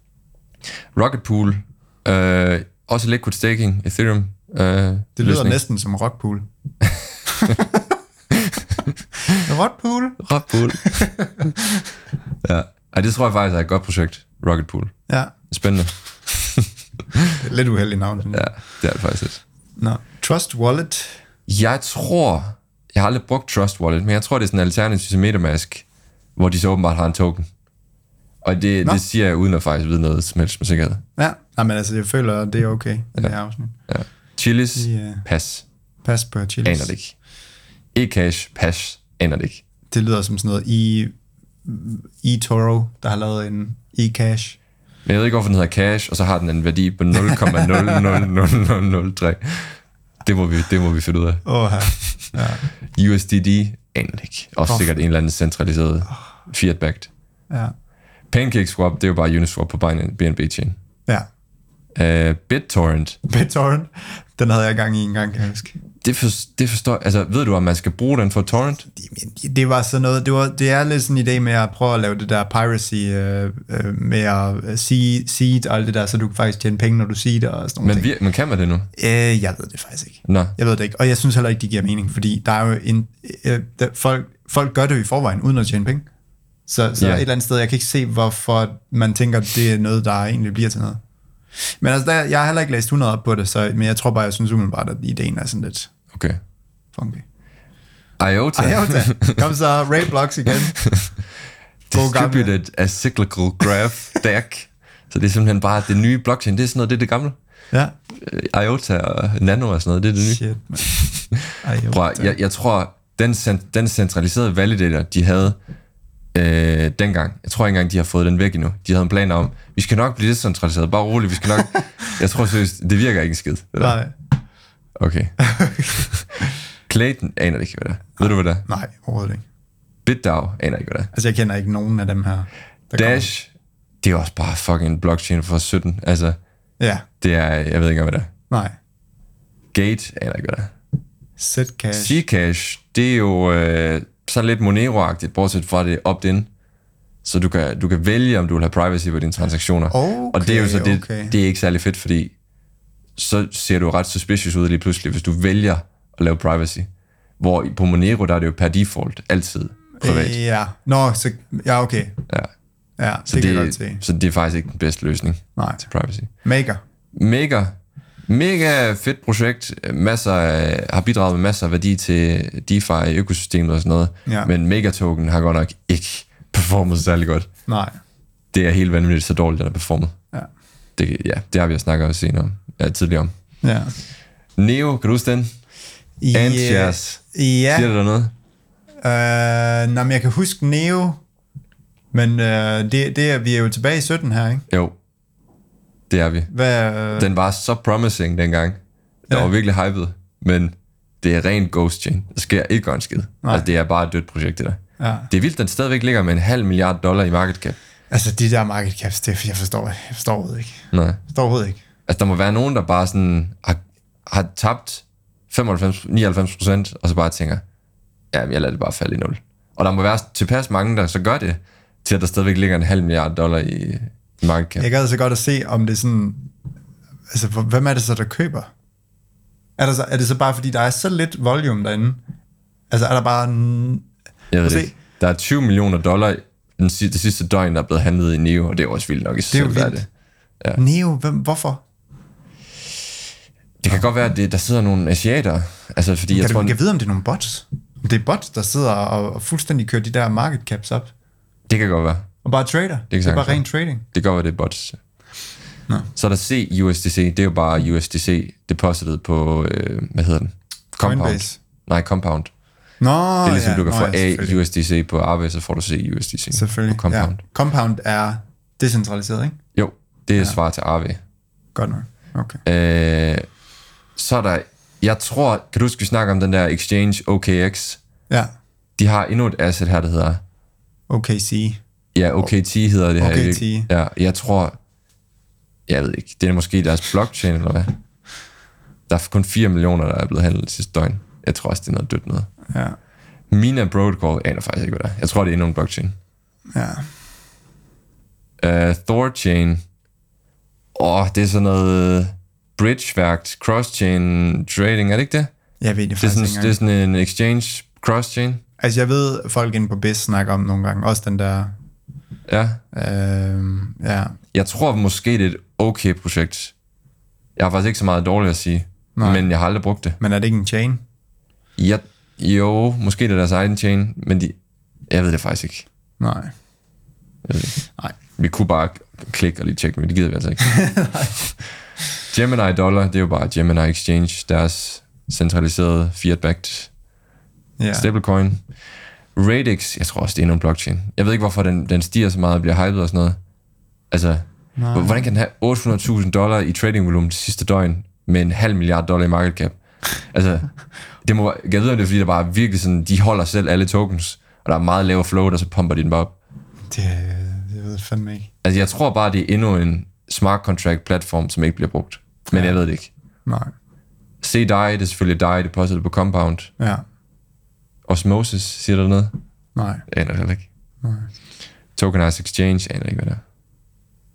Speaker 3: Rocket Pool, uh, også liquid staking, Ethereum. Uh,
Speaker 1: Det lyder næsten som rockpool. rockpool?
Speaker 3: Rocket Pool. ja. Ej, det tror jeg faktisk er et godt projekt, Rocket Pool.
Speaker 1: Ja,
Speaker 3: Spændende.
Speaker 1: lidt uheldigt navn. synes
Speaker 3: Ja, det er det faktisk lidt.
Speaker 1: Nå. Trust Wallet.
Speaker 3: Jeg tror, jeg har aldrig brugt Trust Wallet, men jeg tror, det er sådan en alternativ til Metamask, hvor de så åbenbart har en token. Og det,
Speaker 1: Nå.
Speaker 3: det siger jeg uden at faktisk vide noget som helst med sikkerhed.
Speaker 1: Ja, Nej, men altså, jeg føler, det er okay, det her afsnit.
Speaker 3: Ja. Chilis,
Speaker 1: Ja.
Speaker 3: pas,
Speaker 1: Pas på chilis.
Speaker 3: aner det ikke. E-cash, pas, aner det ikke.
Speaker 1: Det lyder som sådan noget i eToro, der har lavet en e-cash.
Speaker 3: Men jeg ved ikke, hvorfor den hedder cash, og så har den en værdi på 0,00003. Det må vi, det må vi finde ud af.
Speaker 1: Åh, ja. ja.
Speaker 3: USDD, aner det ikke. Også
Speaker 1: Åh.
Speaker 3: sikkert en eller anden centraliseret fiat-backed.
Speaker 1: ja.
Speaker 3: PancakeSwap, det er jo bare Uniswap på Binance BNB Chain.
Speaker 1: Ja.
Speaker 3: Uh, BitTorrent,
Speaker 1: BitTorrent, den havde jeg gang i en gang, kan jeg huske.
Speaker 3: det, for, det forstår Altså, ved du, om man skal bruge den for torrent?
Speaker 1: Det- Det var sådan noget, det, var, det er lidt sådan en idé med at prøve at lave det der piracy, øh, øh, med at øh, seed, seed og alt det der, så du kan faktisk tjene penge, når du seeder og sådan noget.
Speaker 3: Men, vir- men kan man det nu?
Speaker 1: Øh, jeg ved det faktisk ikke.
Speaker 3: Nå,
Speaker 1: Jeg ved det ikke, og jeg synes heller ikke, det giver mening, fordi der er jo en, øh, der, folk, folk gør det jo i forvejen, uden at tjene penge. Så, så
Speaker 3: Ja.
Speaker 1: et eller andet sted, jeg kan ikke se, hvorfor man tænker, at det er noget, der egentlig bliver til noget. Men altså, der, jeg har heller ikke læst 100 op på det, så, men jeg tror bare, jeg synes umiddelbart, at ideen er sådan lidt
Speaker 3: okay.
Speaker 1: funky.
Speaker 3: IOTA,
Speaker 1: jeg Kom så, Ray Blocks igen.
Speaker 3: Distributed Acyclical Graph DAC. Så det er simpelthen bare det nye blockchain. Det er sådan noget, det er det gamle.
Speaker 1: Ja.
Speaker 3: Øh, IOTA og Nano og sådan noget, det er det nye.
Speaker 1: Shit, man.
Speaker 3: Prøv, at- jeg, jeg tror, den, den centraliserede validator, de havde øh, dengang, jeg tror ikke engang, de har fået den væk endnu. De havde en plan om, vi skal nok blive decentraliseret, bare roligt, vi skal nok... jeg tror seriøst, det virker ikke en skid. Det der.
Speaker 1: Nej,
Speaker 3: Okay. Clayton aner det ikke, hvad det er. Ved du, hvad det er?
Speaker 1: nej, overhovedet ikke.
Speaker 3: BitDAO aner ikke, hvad det er.
Speaker 1: Altså, jeg kender ikke nogen af dem her. der
Speaker 3: Dash, det er også bare fucking blockchain for 17. Altså,
Speaker 1: kommer. Ja,
Speaker 3: det er, jeg ved ikke hvad det er.
Speaker 1: nej.
Speaker 3: Gate aner ikke, hvad det er.
Speaker 1: Zcash.
Speaker 3: Zcash, det er jo øh, sådan lidt Monero-agtigt, bortset fra det opt-in. Så du kan, du kan vælge, om du vil have privacy på dine transaktioner.
Speaker 1: Okay,
Speaker 3: og det er jo så det,
Speaker 1: okay.
Speaker 3: det er ikke særlig fedt, fordi så ser du ret suspicious ud lige pludselig, hvis du vælger at lave privacy. Hvor på Monero, der er det jo per default altid privat.
Speaker 1: Øh, Ja, nå, så, ja, okay.
Speaker 3: Ja.
Speaker 1: Ja, det,
Speaker 3: Så
Speaker 1: det kan jeg godt
Speaker 3: det,
Speaker 1: se.
Speaker 3: så det er faktisk ikke den bedste løsning
Speaker 1: Nej.
Speaker 3: til privacy.
Speaker 1: Maker.
Speaker 3: Mega, mega fedt projekt. Masser af, har bidraget med masser af værdi til DeFi-økosystemet og sådan noget.
Speaker 1: Ja.
Speaker 3: Men Megatoken har godt nok ikke performet særlig godt.
Speaker 1: Nej.
Speaker 3: Det er helt vanvittigt så dårligt, den har performet.
Speaker 1: Ja.
Speaker 3: Det, ja, det har vi jo snakket også senere ja, tidligere om.
Speaker 1: Ja.
Speaker 3: Neo, kan du huske den? Antshares.
Speaker 1: Ja.
Speaker 3: Siger det der noget?
Speaker 1: Øh, nå, men jeg kan huske Neo, men øh, det, det er, vi er jo tilbage i 17 her, ikke?
Speaker 3: Jo, det er vi.
Speaker 1: Hvad, øh,
Speaker 3: Den var så promising dengang. Den
Speaker 1: Ja.
Speaker 3: var virkelig hyped, men det er rent ghost chain. Der sker ikke en skid.
Speaker 1: Nej.
Speaker 3: Altså, det er bare et dødt projekt, det der.
Speaker 1: ja.
Speaker 3: Det er vildt, den stadigvæk ligger med en halv milliard dollar i market cap.
Speaker 1: Altså, de der market caps, det jeg forstår, jeg forstår overhovedet ikke.
Speaker 3: Nej.
Speaker 1: Jeg forstår overhovedet ikke.
Speaker 3: Altså, der må være nogen, der bare sådan har, har tabt 95-99 procent, og så bare tænker, ja, jeg lader det bare falde i nul. Og der må være tilpas mange, der så gør det, til at der stadigvæk ligger en halv milliard dollar i market cap.
Speaker 1: Jeg gad så godt at se, om det er sådan... Altså, hvem er det så, der køber? Er, der så, er det så bare, fordi der er så lidt volume derinde? Altså, er der bare...
Speaker 3: Jeg ved det ikke. Der er 20 millioner dollar den, si- det sidste døgn, der er blevet handlet i Neo, og det er også vildt nok i sig
Speaker 1: Det er
Speaker 3: selv,
Speaker 1: vildt.
Speaker 3: det.
Speaker 1: ja. Neo, hvem, hvorfor?
Speaker 3: Det kan godt være, at det, der sidder nogle asiater. Altså, fordi
Speaker 1: Kan
Speaker 3: jeg
Speaker 1: du
Speaker 3: tror,
Speaker 1: ikke vide, om det er nogle bots? Det er bots, der sidder og, og fuldstændig kører de der market caps op?
Speaker 3: det kan godt være.
Speaker 1: Og bare trader? Det, det er bare ren trading?
Speaker 3: Det godt være, det er bots.
Speaker 1: Nå.
Speaker 3: Så er der CUSDC, det er jo bare USDC deposited på, øh, hvad hedder den? Compound.
Speaker 1: Coinbase.
Speaker 3: Nej, Compound.
Speaker 1: Nå,
Speaker 3: Det er ligesom,
Speaker 1: ja,
Speaker 3: du kan
Speaker 1: nå,
Speaker 3: få
Speaker 1: ja, selvfølgelig.
Speaker 3: AUSDC på Aave, så får du CUSDC
Speaker 1: Selvfølgelig,
Speaker 3: på Compound.
Speaker 1: Ja. Compound er decentraliseret, ikke?
Speaker 3: Jo, det er ja. svar til Aave.
Speaker 1: Godt nok. Okay.
Speaker 3: Øh, så er der, jeg tror, kan du huske, vi snakker om den der exchange OKX?
Speaker 1: Ja,
Speaker 3: De har endnu et asset her, der hedder,
Speaker 1: OKC.
Speaker 3: Ja, OKT hedder det her.
Speaker 1: OKT.
Speaker 3: Ja, jeg tror, jeg ved ikke, det er måske deres blockchain, eller hvad? Der er kun 4 millioner, der er blevet handlet sidste døgn. Jeg tror også, det er noget dødt noget.
Speaker 1: Ja.
Speaker 3: Mina Protocol aner faktisk ikke, hvad det er. Jeg tror, det er endnu en blockchain.
Speaker 1: Ja.
Speaker 3: Uh, Thorchain. Åh, oh, det er sådan noget bridge-værkt, cross-chain trading, er det ikke det?
Speaker 1: Jeg ved det
Speaker 3: Det er,
Speaker 1: faktisk
Speaker 3: sådan, det er sådan en exchange cross-chain.
Speaker 1: Altså, jeg ved, folk inde på BIS snakker om nogle gange. Også den der...
Speaker 3: Ja.
Speaker 1: Øh, ja.
Speaker 3: Jeg tror måske, det er et okay projekt. Jeg har faktisk ikke så meget dårligt at sige,
Speaker 1: Nej.
Speaker 3: Men jeg har aldrig brugt det.
Speaker 1: Men er det ikke en chain?
Speaker 3: Jeg, jo, måske det er deres egen chain, men de, jeg ved det faktisk ikke.
Speaker 1: Nej. Nej.
Speaker 3: Vi kunne bare klikke og lige tjekke, men det gider vi altså ikke. Gemini Dollar, det er jo bare Gemini Exchange, deres centraliserede fiat-backed
Speaker 1: Ja.
Speaker 3: ja. stablecoin. Radix, jeg tror også, det er nogle blockchain. Jeg ved ikke, hvorfor den, den stiger så meget og bliver hypet og sådan noget. Altså,
Speaker 1: Nej.
Speaker 3: Hvordan kan den have 800.000 dollar i trading volumen det sidste døgn med en halv milliard dollar i market cap? Altså, det må, jeg ved, om det er, fordi der bare er virkelig sådan, de holder selv alle tokens, og der er meget lavere flow, og så pumper de den bare op.
Speaker 1: Det, det ved jeg fandme ikke.
Speaker 3: Altså, jeg tror bare, det er endnu en smart contract platform, som ikke bliver brugt. Men ja. jeg ved det ikke.
Speaker 1: Nej.
Speaker 3: CDI, det er selvfølgelig DAI deposit på Compound.
Speaker 1: Ja.
Speaker 3: Osmosis, siger der noget?
Speaker 1: Nej.
Speaker 3: Jeg aner det heller ikke.
Speaker 1: Nej.
Speaker 3: Tokenized Exchange, aner ikke, hvad det er.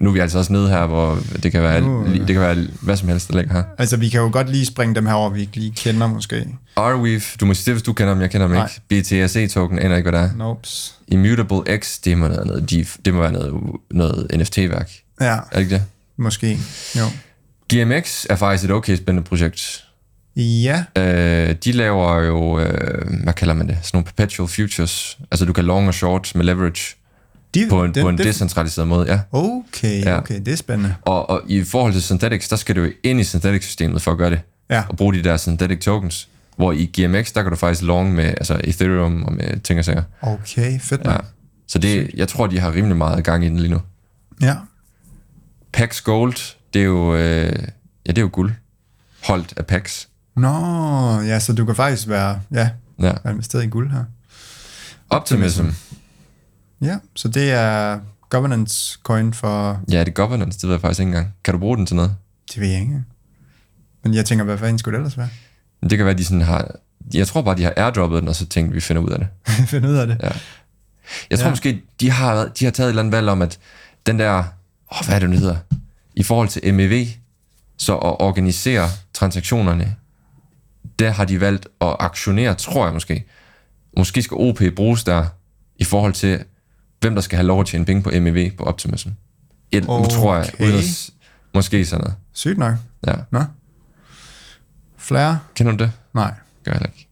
Speaker 3: Nu er vi altså også nede her, hvor det kan være, uh, det kan være hvad som helst, der ligger her.
Speaker 1: Altså, vi kan jo godt lige springe dem her over, vi ikke lige kender måske.
Speaker 3: Arweave, du må sige det, hvis du kender dem, jeg kender dem
Speaker 1: Nej.
Speaker 3: ikke. BTC-token, aner ikke, hvad det er.
Speaker 1: Nopes.
Speaker 3: Immutable X, det må være noget, det må være noget, noget NFT-værk.
Speaker 1: Ja,
Speaker 3: Er det ikke det?
Speaker 1: måske. Jo.
Speaker 3: GMX er faktisk et okay spændende projekt.
Speaker 1: Ja.
Speaker 3: Øh, de laver jo, øh, hvad kalder man det, sådan nogle perpetual futures. Altså du kan long og short med leverage
Speaker 1: De,
Speaker 3: på en,
Speaker 1: den-
Speaker 3: på en
Speaker 1: den-
Speaker 3: decentraliseret måde, ja.
Speaker 1: Okay,
Speaker 3: Ja.
Speaker 1: okay, det er spændende.
Speaker 3: Og, og i forhold til Synthetics, der skal du jo ind i Synthetics-systemet for at gøre det.
Speaker 1: Ja.
Speaker 3: Og bruge de der Synthetic tokens. Hvor i GMX, der kan du faktisk long med altså Ethereum og med ting og sager.
Speaker 1: Okay, fedt.
Speaker 3: Ja.
Speaker 1: Ja.
Speaker 3: Så det, jeg tror, de har rimelig meget gang i den lige nu.
Speaker 1: ja.
Speaker 3: Pax Gold, det er jo, øh, ja, det er jo guld. Holdt af Pax.
Speaker 1: Nå, ja, så du kan faktisk være, ja,
Speaker 3: Ja.
Speaker 1: være investeret i guld her.
Speaker 3: Optimism.
Speaker 1: Ja, så det er governance coin for,
Speaker 3: Ja, det er governance, det ved jeg faktisk ikke engang. Kan du bruge den til noget?
Speaker 1: det ved jeg ikke. Men jeg tænker, hvad fanden skulle det ellers være?
Speaker 3: Det kan være, de sådan har... Jeg tror bare, de har airdroppet den, og så tænkt, vi finder ud af det.
Speaker 1: Find ud af det.
Speaker 3: Ja. Jeg tror
Speaker 1: Ja.
Speaker 3: måske, de har, de har taget et eller andet valg om, at den der... Åh, hvad er det, den hedder? I forhold til MEV, så at organisere transaktionerne, der har de valgt at aktionere, tror jeg måske. Måske skal OP bruges der i forhold til, hvem der skal have lov at tjene penge på MEV på Optimism. Et, okay. tror jeg, uden at, måske sådan noget.
Speaker 1: Sygt nok.
Speaker 3: Ja.
Speaker 1: Nå. Flare?
Speaker 3: Kender du det?
Speaker 1: Nej.
Speaker 3: Gør jeg ikke.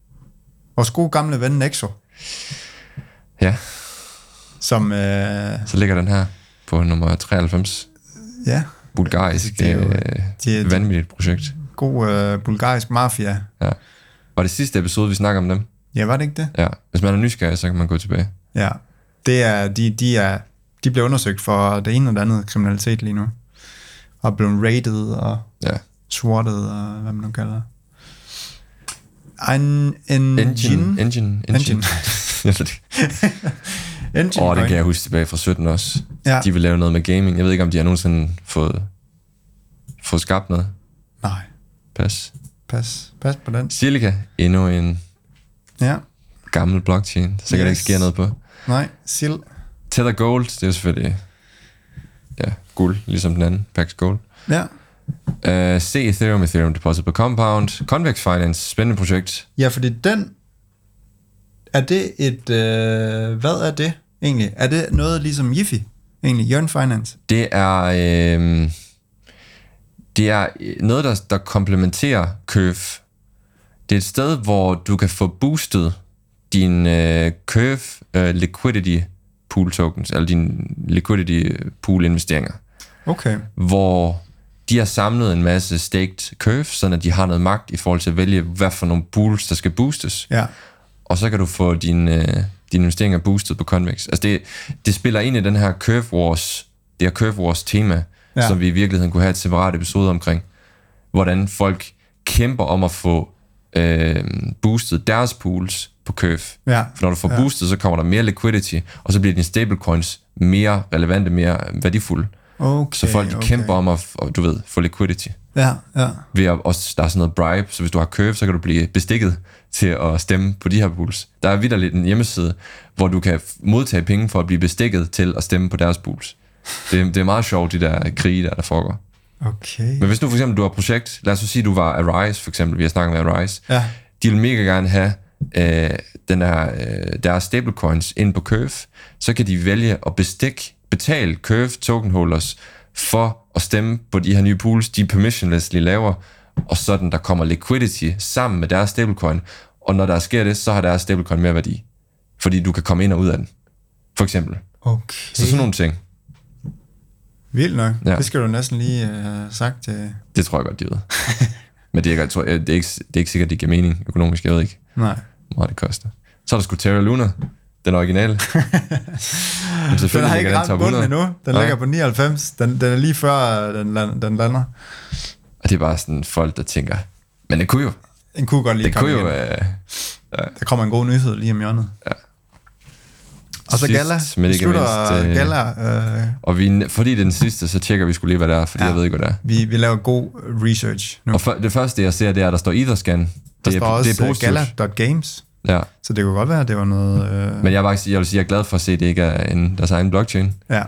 Speaker 1: Vores gode gamle ven Nexo,
Speaker 3: Ja,
Speaker 1: som, øh,
Speaker 3: så ligger den her på nummer 93.
Speaker 1: ja,
Speaker 3: Bulgarisk.
Speaker 1: Det er jo-
Speaker 3: øh,
Speaker 1: det er-
Speaker 3: vanvittigt projekt.
Speaker 1: God øh, bulgarisk mafia.
Speaker 3: Ja. Var det sidste episode, vi snakker om dem?
Speaker 1: Ja, var det ikke det?
Speaker 3: Ja. Hvis man er nysgerrig, så kan man gå tilbage.
Speaker 1: Ja. Det er, de, de, er, de bliver undersøgt for det ene og det andet kriminalitet lige nu. Og blevet rated og
Speaker 3: Ja.
Speaker 1: swattet og hvad man nu kalder det. En, en
Speaker 3: Engine. Engine.
Speaker 1: Engine.
Speaker 3: Ikke.
Speaker 1: Engine
Speaker 3: Åh, det kan jeg huske tilbage fra 17 også.
Speaker 1: Ja.
Speaker 3: De vil lave noget med gaming. Jeg ved ikke, om de har nogensinde fået, fået skabt noget.
Speaker 1: Nej,
Speaker 3: Pas.
Speaker 1: pas, pas på den.
Speaker 3: Silica. Endnu en
Speaker 1: Ja,
Speaker 3: gammel blockchain. Så kan yes. der ikke
Speaker 1: Yes.
Speaker 3: ske noget på.
Speaker 1: nej, Sil.
Speaker 3: Tether Gold, det er jo selvfølgelig ja, guld, ligesom den anden, Pax Gold.
Speaker 1: Ja.
Speaker 3: Uh, C Ethereum, Ethereum Deposit på Compound. Convex Finance, spændende projekt.
Speaker 1: ja, fordi den, er det et, øh, hvad er det egentlig? Er det noget ligesom Jiffy, egentlig, Jørgen Finance?
Speaker 3: Det er, øh, det er noget, der, der komplementerer Curve. Det er et sted, hvor du kan få boostet din øh, Curve øh, Liquidity Pool Tokens, eller din Liquidity Pool investeringer,
Speaker 1: Okay.
Speaker 3: hvor de har samlet en masse staked Curve, så at de har noget magt i forhold til at vælge, hvad for nogle pools, der skal boostes.
Speaker 1: Ja.
Speaker 3: og så kan du få dine, øh, dine investeringer boostet på Convex. Altså det, det spiller ind i den her Curve Wars, det her Curve Wars tema,
Speaker 1: Ja.
Speaker 3: som vi i virkeligheden kunne have et separat episode omkring, hvordan folk kæmper om at få øh, boostet deres pools på Curve.
Speaker 1: Ja.
Speaker 3: For når du får
Speaker 1: Ja.
Speaker 3: boostet, så kommer der mere liquidity, og så bliver dine stablecoins mere relevante, mere værdifulde.
Speaker 1: Okay,
Speaker 3: Så folk de
Speaker 1: okay.
Speaker 3: kæmper om at, du ved, få liquidity.
Speaker 1: Ja, ja.
Speaker 3: Ved at også, der er sådan noget bribe, så hvis du har curve, så kan du blive bestikket til at stemme på de her pools. Der er vidderligt en hjemmeside, hvor du kan modtage penge for at blive bestikket til at stemme på deres pools. Det, det er meget sjovt, de der krige, der, der foregår.
Speaker 1: Okay.
Speaker 3: Men hvis nu for eksempel du har et projekt, lad os sige, du var Arise for eksempel, vi har snakket med Arise,
Speaker 1: Ja.
Speaker 3: de vil mega gerne have øh, den her, øh, deres stablecoins ind på Curve, så kan de vælge at bestik, betale Curve token holders for at stemme på de her nye pools, de permissionlessly laver, og sådan der kommer liquidity sammen med deres stablecoin, og når der sker det, så har deres stablecoin mere værdi, fordi du kan komme ind og ud af den, for eksempel.
Speaker 1: Okay.
Speaker 3: Så sådan nogle ting,
Speaker 1: Vildt nok.
Speaker 3: Ja.
Speaker 1: Ja. Det skal du næsten lige uh, have sagt. Uh,
Speaker 3: det tror jeg godt, de ved. Men det er, ikke, jeg tror, jeg, det, er ikke, det er ikke sikkert, det giver mening økonomisk, jeg ved ikke.
Speaker 1: nej.
Speaker 3: hvor det koster. Så er der sgu Terra Luna, den originale. Men
Speaker 1: Den
Speaker 3: selvfølgelig
Speaker 1: har ikke
Speaker 3: den
Speaker 1: ramt bunden
Speaker 3: 100.
Speaker 1: endnu. Den
Speaker 3: Nej.
Speaker 1: ligger på 99. Den, den er lige før øh, den, land, den lander.
Speaker 3: Og det er bare sådan folk, der tænker, men det kunne jo,
Speaker 1: Den kunne godt lige
Speaker 3: det
Speaker 1: komme
Speaker 3: kunne jo, øh,
Speaker 1: Der kommer en god nyhed lige om hjørnet.
Speaker 3: Ja.
Speaker 1: Og så
Speaker 3: Sidst,
Speaker 1: Gala.
Speaker 3: men ikke mindst, øh,
Speaker 1: Gala. Øh,
Speaker 3: og vi, fordi det er den sidste, så tjekker vi skulle lige, hvad det er, fordi ja. Jeg ved ikke, hvad det er.
Speaker 1: vi, vi laver god research nu.
Speaker 3: Og for, det første, jeg ser, det er, at der står Etherscan.
Speaker 1: Der
Speaker 3: Det
Speaker 1: står
Speaker 3: er,
Speaker 1: også
Speaker 3: det er
Speaker 1: øh,
Speaker 3: positivt.
Speaker 1: Gala.games.
Speaker 3: Ja.
Speaker 1: Så det kunne godt være, at det var noget... Øh,
Speaker 3: Men jeg, vil, faktisk- jeg vil sige, jeg er glad for at se, at det ikke er en, deres egen blockchain.
Speaker 1: ja.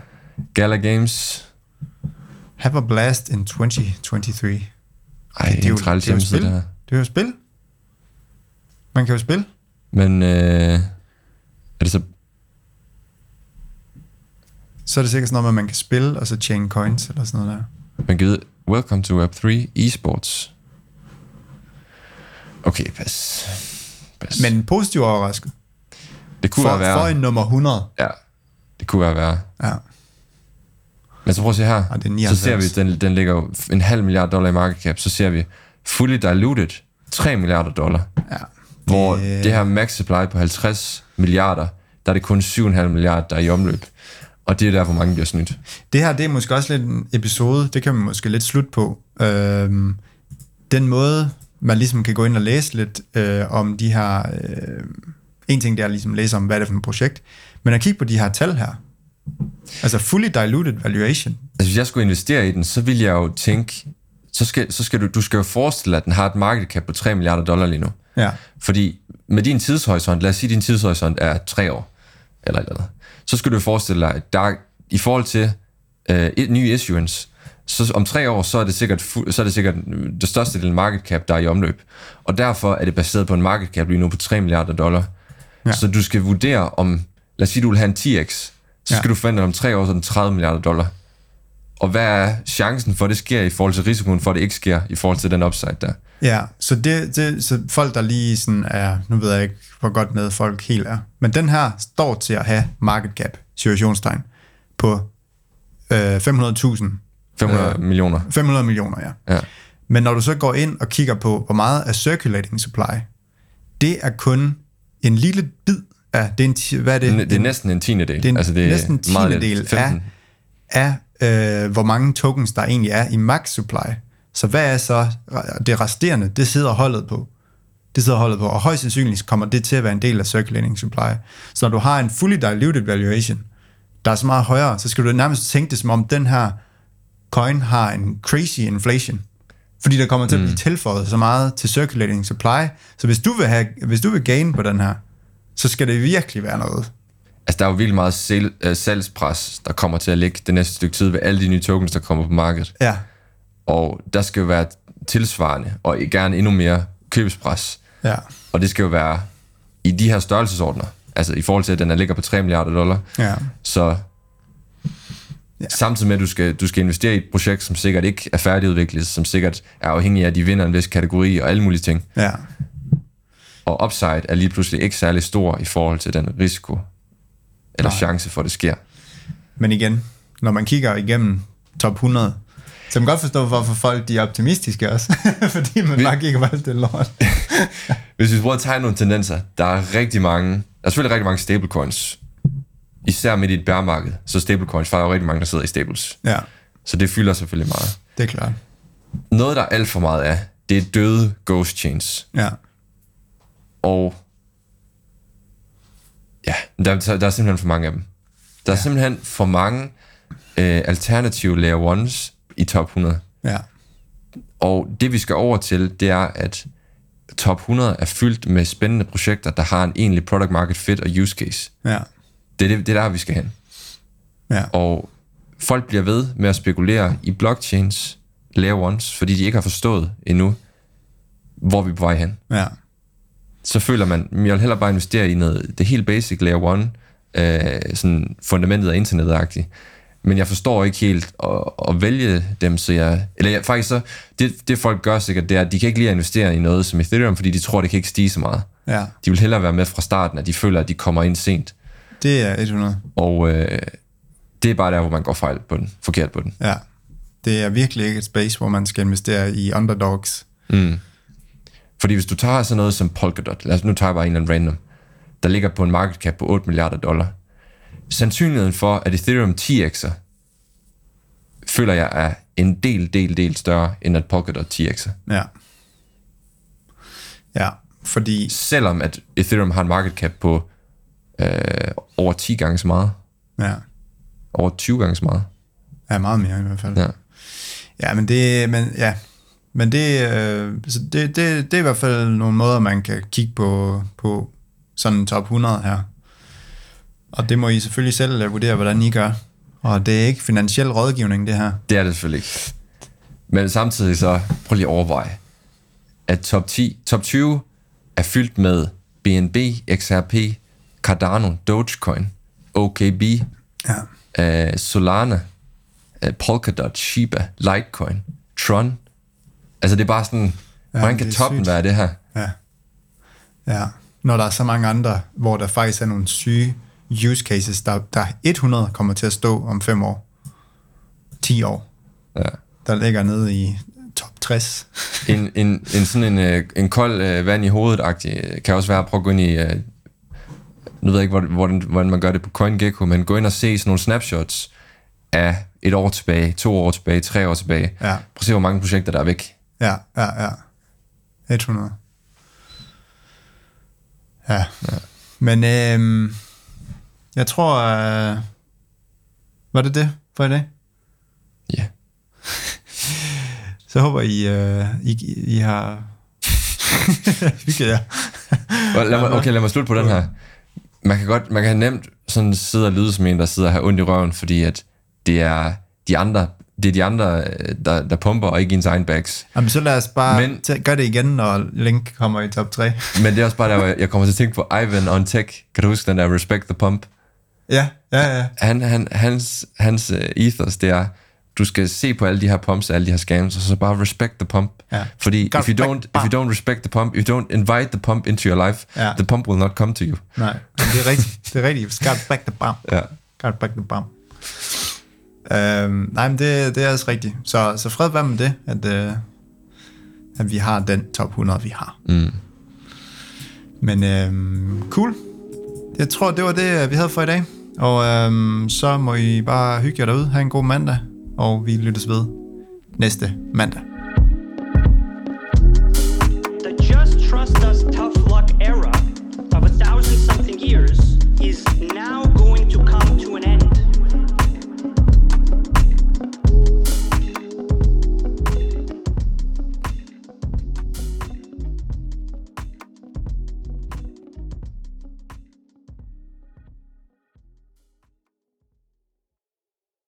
Speaker 3: Gala Games.
Speaker 1: Have a blast in 2023.
Speaker 3: Ej, det
Speaker 1: er
Speaker 3: er
Speaker 1: jo- det er jo spil.
Speaker 3: det.
Speaker 1: Det er jo spil. Man kan jo spille.
Speaker 3: Men øh, er det så...
Speaker 1: Så er det sikkert sådan noget med, at man kan spille, og så tjene coins eller sådan noget der.
Speaker 3: Man kan vide, welcome to Web3 esports. Okay, pas. pas.
Speaker 1: Men positivt overrasket.
Speaker 3: det kunne
Speaker 1: For,
Speaker 3: være
Speaker 1: for en nummer 100.
Speaker 3: Ja, det kunne være værre.
Speaker 1: Ja.
Speaker 3: Men så prøv at se her.
Speaker 1: Og det er 99.
Speaker 3: så ser vi, den, den ligger jo en halv milliard dollar i market cap. Så ser vi fully diluted 3 milliarder dollar.
Speaker 1: ja.
Speaker 3: Hvor det her max supply på 50 milliarder, der er det kun 7,5 milliarder, der er i omløb. Og det er der, hvor mange bliver snydt.
Speaker 1: Det her, det er måske også lidt en episode, det kan man måske lidt slutte på. Øhm, den måde, man ligesom kan gå ind og læse lidt øh, om de her... Øh, en ting, det er ligesom læse om, hvad er det for et projekt, men at kigge på de her tal her. Altså fully diluted valuation.
Speaker 3: Altså, hvis jeg skulle investere i den, så ville jeg jo tænke, så skal, så skal du, du skal jo forestille dig, at den har et market cap på 3 milliarder dollar lige nu.
Speaker 1: Ja.
Speaker 3: Fordi med din tidshorisont, lad os sige, at din tidshorisont er tre år, eller eller andet, så skal du forestille dig, at der er, i forhold til øh, et ny issuance, så om tre år, så er det sikkert, så er det, sikkert det største del market cap, der er i omløb. Og derfor er det baseret på en market cap lige nu på 3 milliarder dollar.
Speaker 1: Ja.
Speaker 3: Så du skal vurdere om, lad os sige, du vil have en 10x, så
Speaker 1: Ja.
Speaker 3: skal du forvente, om tre år, så er den 30 milliarder dollar. Og hvad er chancen for, at det sker i forhold til risikoen for, at det ikke sker i forhold til den upside der?
Speaker 1: Ja, så, det, det, så folk, der lige sådan er, nu ved jeg ikke, hvor godt med folk helt er, men den her står til at have market cap, situationstegn, på øh, 500.000,
Speaker 3: 500
Speaker 1: Øh.
Speaker 3: millioner.
Speaker 1: 500 millioner, ja.
Speaker 3: Ja.
Speaker 1: Men når du så går ind og kigger på, hvor meget er circulating supply, det er kun en lille bid af, det er en, hvad er det?
Speaker 3: Det er
Speaker 1: En-
Speaker 3: næsten en tiende del.
Speaker 1: det er en, altså, det er næsten en tiende del
Speaker 3: 15.
Speaker 1: af, af øh, hvor mange tokens, der egentlig er i max supply. Så hvad er så det resterende? Det sidder holdet på. Det sidder holdet på, og højst sandsynligt kommer det til at være en del af circulating supply. Så når du har en fully diluted valuation, der er så meget højere, så skal du nærmest tænke det som om, den her coin har en crazy inflation. Fordi der kommer til at blive tilføjet så meget til circulating supply. Så hvis du vil, have, hvis du vil gain på den her, så skal det virkelig være noget.
Speaker 3: Altså, der er jo vildt meget sal, uh, salgspres, der kommer til at ligge det næste stykke tid ved alle de nye tokens, der kommer på markedet.
Speaker 1: Ja,
Speaker 3: Og der skal jo være tilsvarende, og gerne endnu mere købspres.
Speaker 1: ja,
Speaker 3: Og det skal jo være i de her størrelsesordner. Altså i forhold til, at den er ligger på 3 milliarder dollar.
Speaker 1: ja.
Speaker 3: Så ja. samtidig med, at du skal, du skal investere i et projekt, som sikkert ikke er færdigudviklet, som sikkert er afhængig af, at de vinder en vis kategori og alle mulige ting.
Speaker 1: ja.
Speaker 3: Og upside er lige pludselig ikke særlig stor i forhold til den risiko eller
Speaker 1: Nej.
Speaker 3: chance for, at det sker.
Speaker 1: Men igen, når man kigger igennem top 100, så kan man godt forstå, hvorfor folk de er optimistiske også. Fordi man
Speaker 3: Vi-
Speaker 1: bare kigger på alt det lort.
Speaker 3: Hvis vi prøver at tegne nogle tendenser, der er rigtig mange, der er selvfølgelig rigtig mange stablecoins, især midt i et bærmarked, så stablecoins, for der er jo rigtig mange, der sidder i stables.
Speaker 1: ja,
Speaker 3: Så det fylder selvfølgelig meget.
Speaker 1: det er klart.
Speaker 3: Noget, der er alt for meget af, det er døde ghost chains.
Speaker 1: Ja,
Speaker 3: Og ja, der, der, der er simpelthen for mange af dem. Der er ja. simpelthen for mange øh, alternative layer ones i top 100.
Speaker 1: ja,
Speaker 3: Og det vi skal over til, det er, at top 100 er fyldt med spændende projekter, der har en egentlig product market fit og use case.
Speaker 1: Ja.
Speaker 3: Det er, det, det er der, vi skal hen.
Speaker 1: Ja.
Speaker 3: Og folk bliver ved med at spekulere i blockchains, layer ones, fordi de ikke har forstået endnu, hvor vi er på vej hen.
Speaker 1: Ja.
Speaker 3: Så føler man, at jeg vil hellere bare investere i noget, det helt basic layer one, øh, sådan fundamentet af internettet Men jeg forstår ikke helt at, at vælge dem, så jeg... Eller jeg, faktisk så, det, det folk gør sikkert, det er, at de kan ikke lide at investere i noget som Ethereum, fordi de tror, det kan ikke stige så meget.
Speaker 1: Ja.
Speaker 3: De vil hellere være med fra starten, at de føler, at de kommer ind sent.
Speaker 1: Det er 100.
Speaker 3: Og øh, det er bare der, hvor man går fejl på den, forkert på den.
Speaker 1: Ja. Det er virkelig ikke et space, hvor man skal investere i underdogs.
Speaker 3: Mm. Fordi hvis du tager sådan noget som Polkadot, lad os nu tage bare en eller anden random, der ligger på en market cap på 8 milliarder dollar. Sandsynligheden for, at Ethereum 10x'er, føler jeg er en del, del, del større, end at Polkadot 10x'er.
Speaker 1: Ja. Ja, fordi...
Speaker 3: Selvom at Ethereum har en market cap på øh, over 10 gange så meget.
Speaker 1: Ja.
Speaker 3: Over 20 gange så meget.
Speaker 1: Ja, meget mere i hvert fald.
Speaker 3: Ja.
Speaker 1: Ja, men det, men, ja. Men det, øh, så det, det, det er i hvert fald nogle måder, man kan kigge på, på sådan en top 100 her. Og det må I selvfølgelig selv øh, vurdere, hvordan I gør. Og det er ikke finansiel rådgivning, det her.
Speaker 3: Det er det selvfølgelig ikke. Men samtidig så, prøv lige at overveje, at top 10, top 20 er fyldt med BNB, XRP, Cardano, Dogecoin, OKB,
Speaker 1: Ja.
Speaker 3: uh, Solana, uh, Polkadot, Shiba, Litecoin, Tron. Altså det er bare sådan, ja, hvordan kan toppen
Speaker 1: sygt.
Speaker 3: være det her?
Speaker 1: Ja. Ja. Når der er så mange andre, hvor der faktisk er nogle syge use cases, der, der 100 kommer til at stå om 5 år. 10 år.
Speaker 3: Ja.
Speaker 1: Der ligger nede i top 60.
Speaker 3: En, en, en sådan en, øh, en kold øh, vand i hovedet kan også være at prøve at gå ind i, øh, nu ved jeg ikke, hvordan, hvordan man gør det på CoinGecko, men gå ind og se sådan nogle snapshots af et år tilbage, to år tilbage, tre år tilbage.
Speaker 1: Ja.
Speaker 3: Prøv at se, hvor mange projekter der er væk.
Speaker 1: Ja, ja, ja. 100. Ja. ja. Men øhm, jeg tror, øh, var det det for i dag?
Speaker 3: Ja.
Speaker 1: Så håber I, øh, I, I har hygget jer.
Speaker 3: Lad mig, okay, lad mig slutte på den her. Man kan godt, man kan nemt sådan sidde og lyde som en, der sidder og har ondt i røven, fordi at det er de andre, det er de andre, øh, der, der pumper, og ikke ens egen bags.
Speaker 1: Jamen, så lad os bare
Speaker 3: Men-
Speaker 1: Men, gøre det igen, når Link kommer i top 3.
Speaker 3: Men det er også bare der, hvor jeg- kommer til at tænke på Ivan on Tech. Kan du huske den der Respect the Pump?
Speaker 1: Ja, ja, ja.
Speaker 3: Han, han, hans, hans uh, ethos, det er, du skal se på alle de her pumps, alle de her scams, og så bare respect the pump.
Speaker 1: Ja.
Speaker 3: Fordi
Speaker 1: Gotta
Speaker 3: if you, don't, if you don't respect the pump, if you don't invite the pump into your life,
Speaker 1: Ja.
Speaker 3: the pump will not come to you.
Speaker 1: Nej, men det er rigtigt. Det er rigtigt. Got back the bomb.
Speaker 3: Ja.
Speaker 1: Got back the bomb. Øhm, nej, men det, det er også rigtigt. Så, så fred være med det, at, øh, at vi har den top 100, vi har.
Speaker 3: Mm.
Speaker 1: Men øhm, cool. Jeg tror, det var det, vi havde for i dag. Og øhm, så må I bare hygge jer derude. Ha' en god mandag. Og vi lyttes ved næste mandag.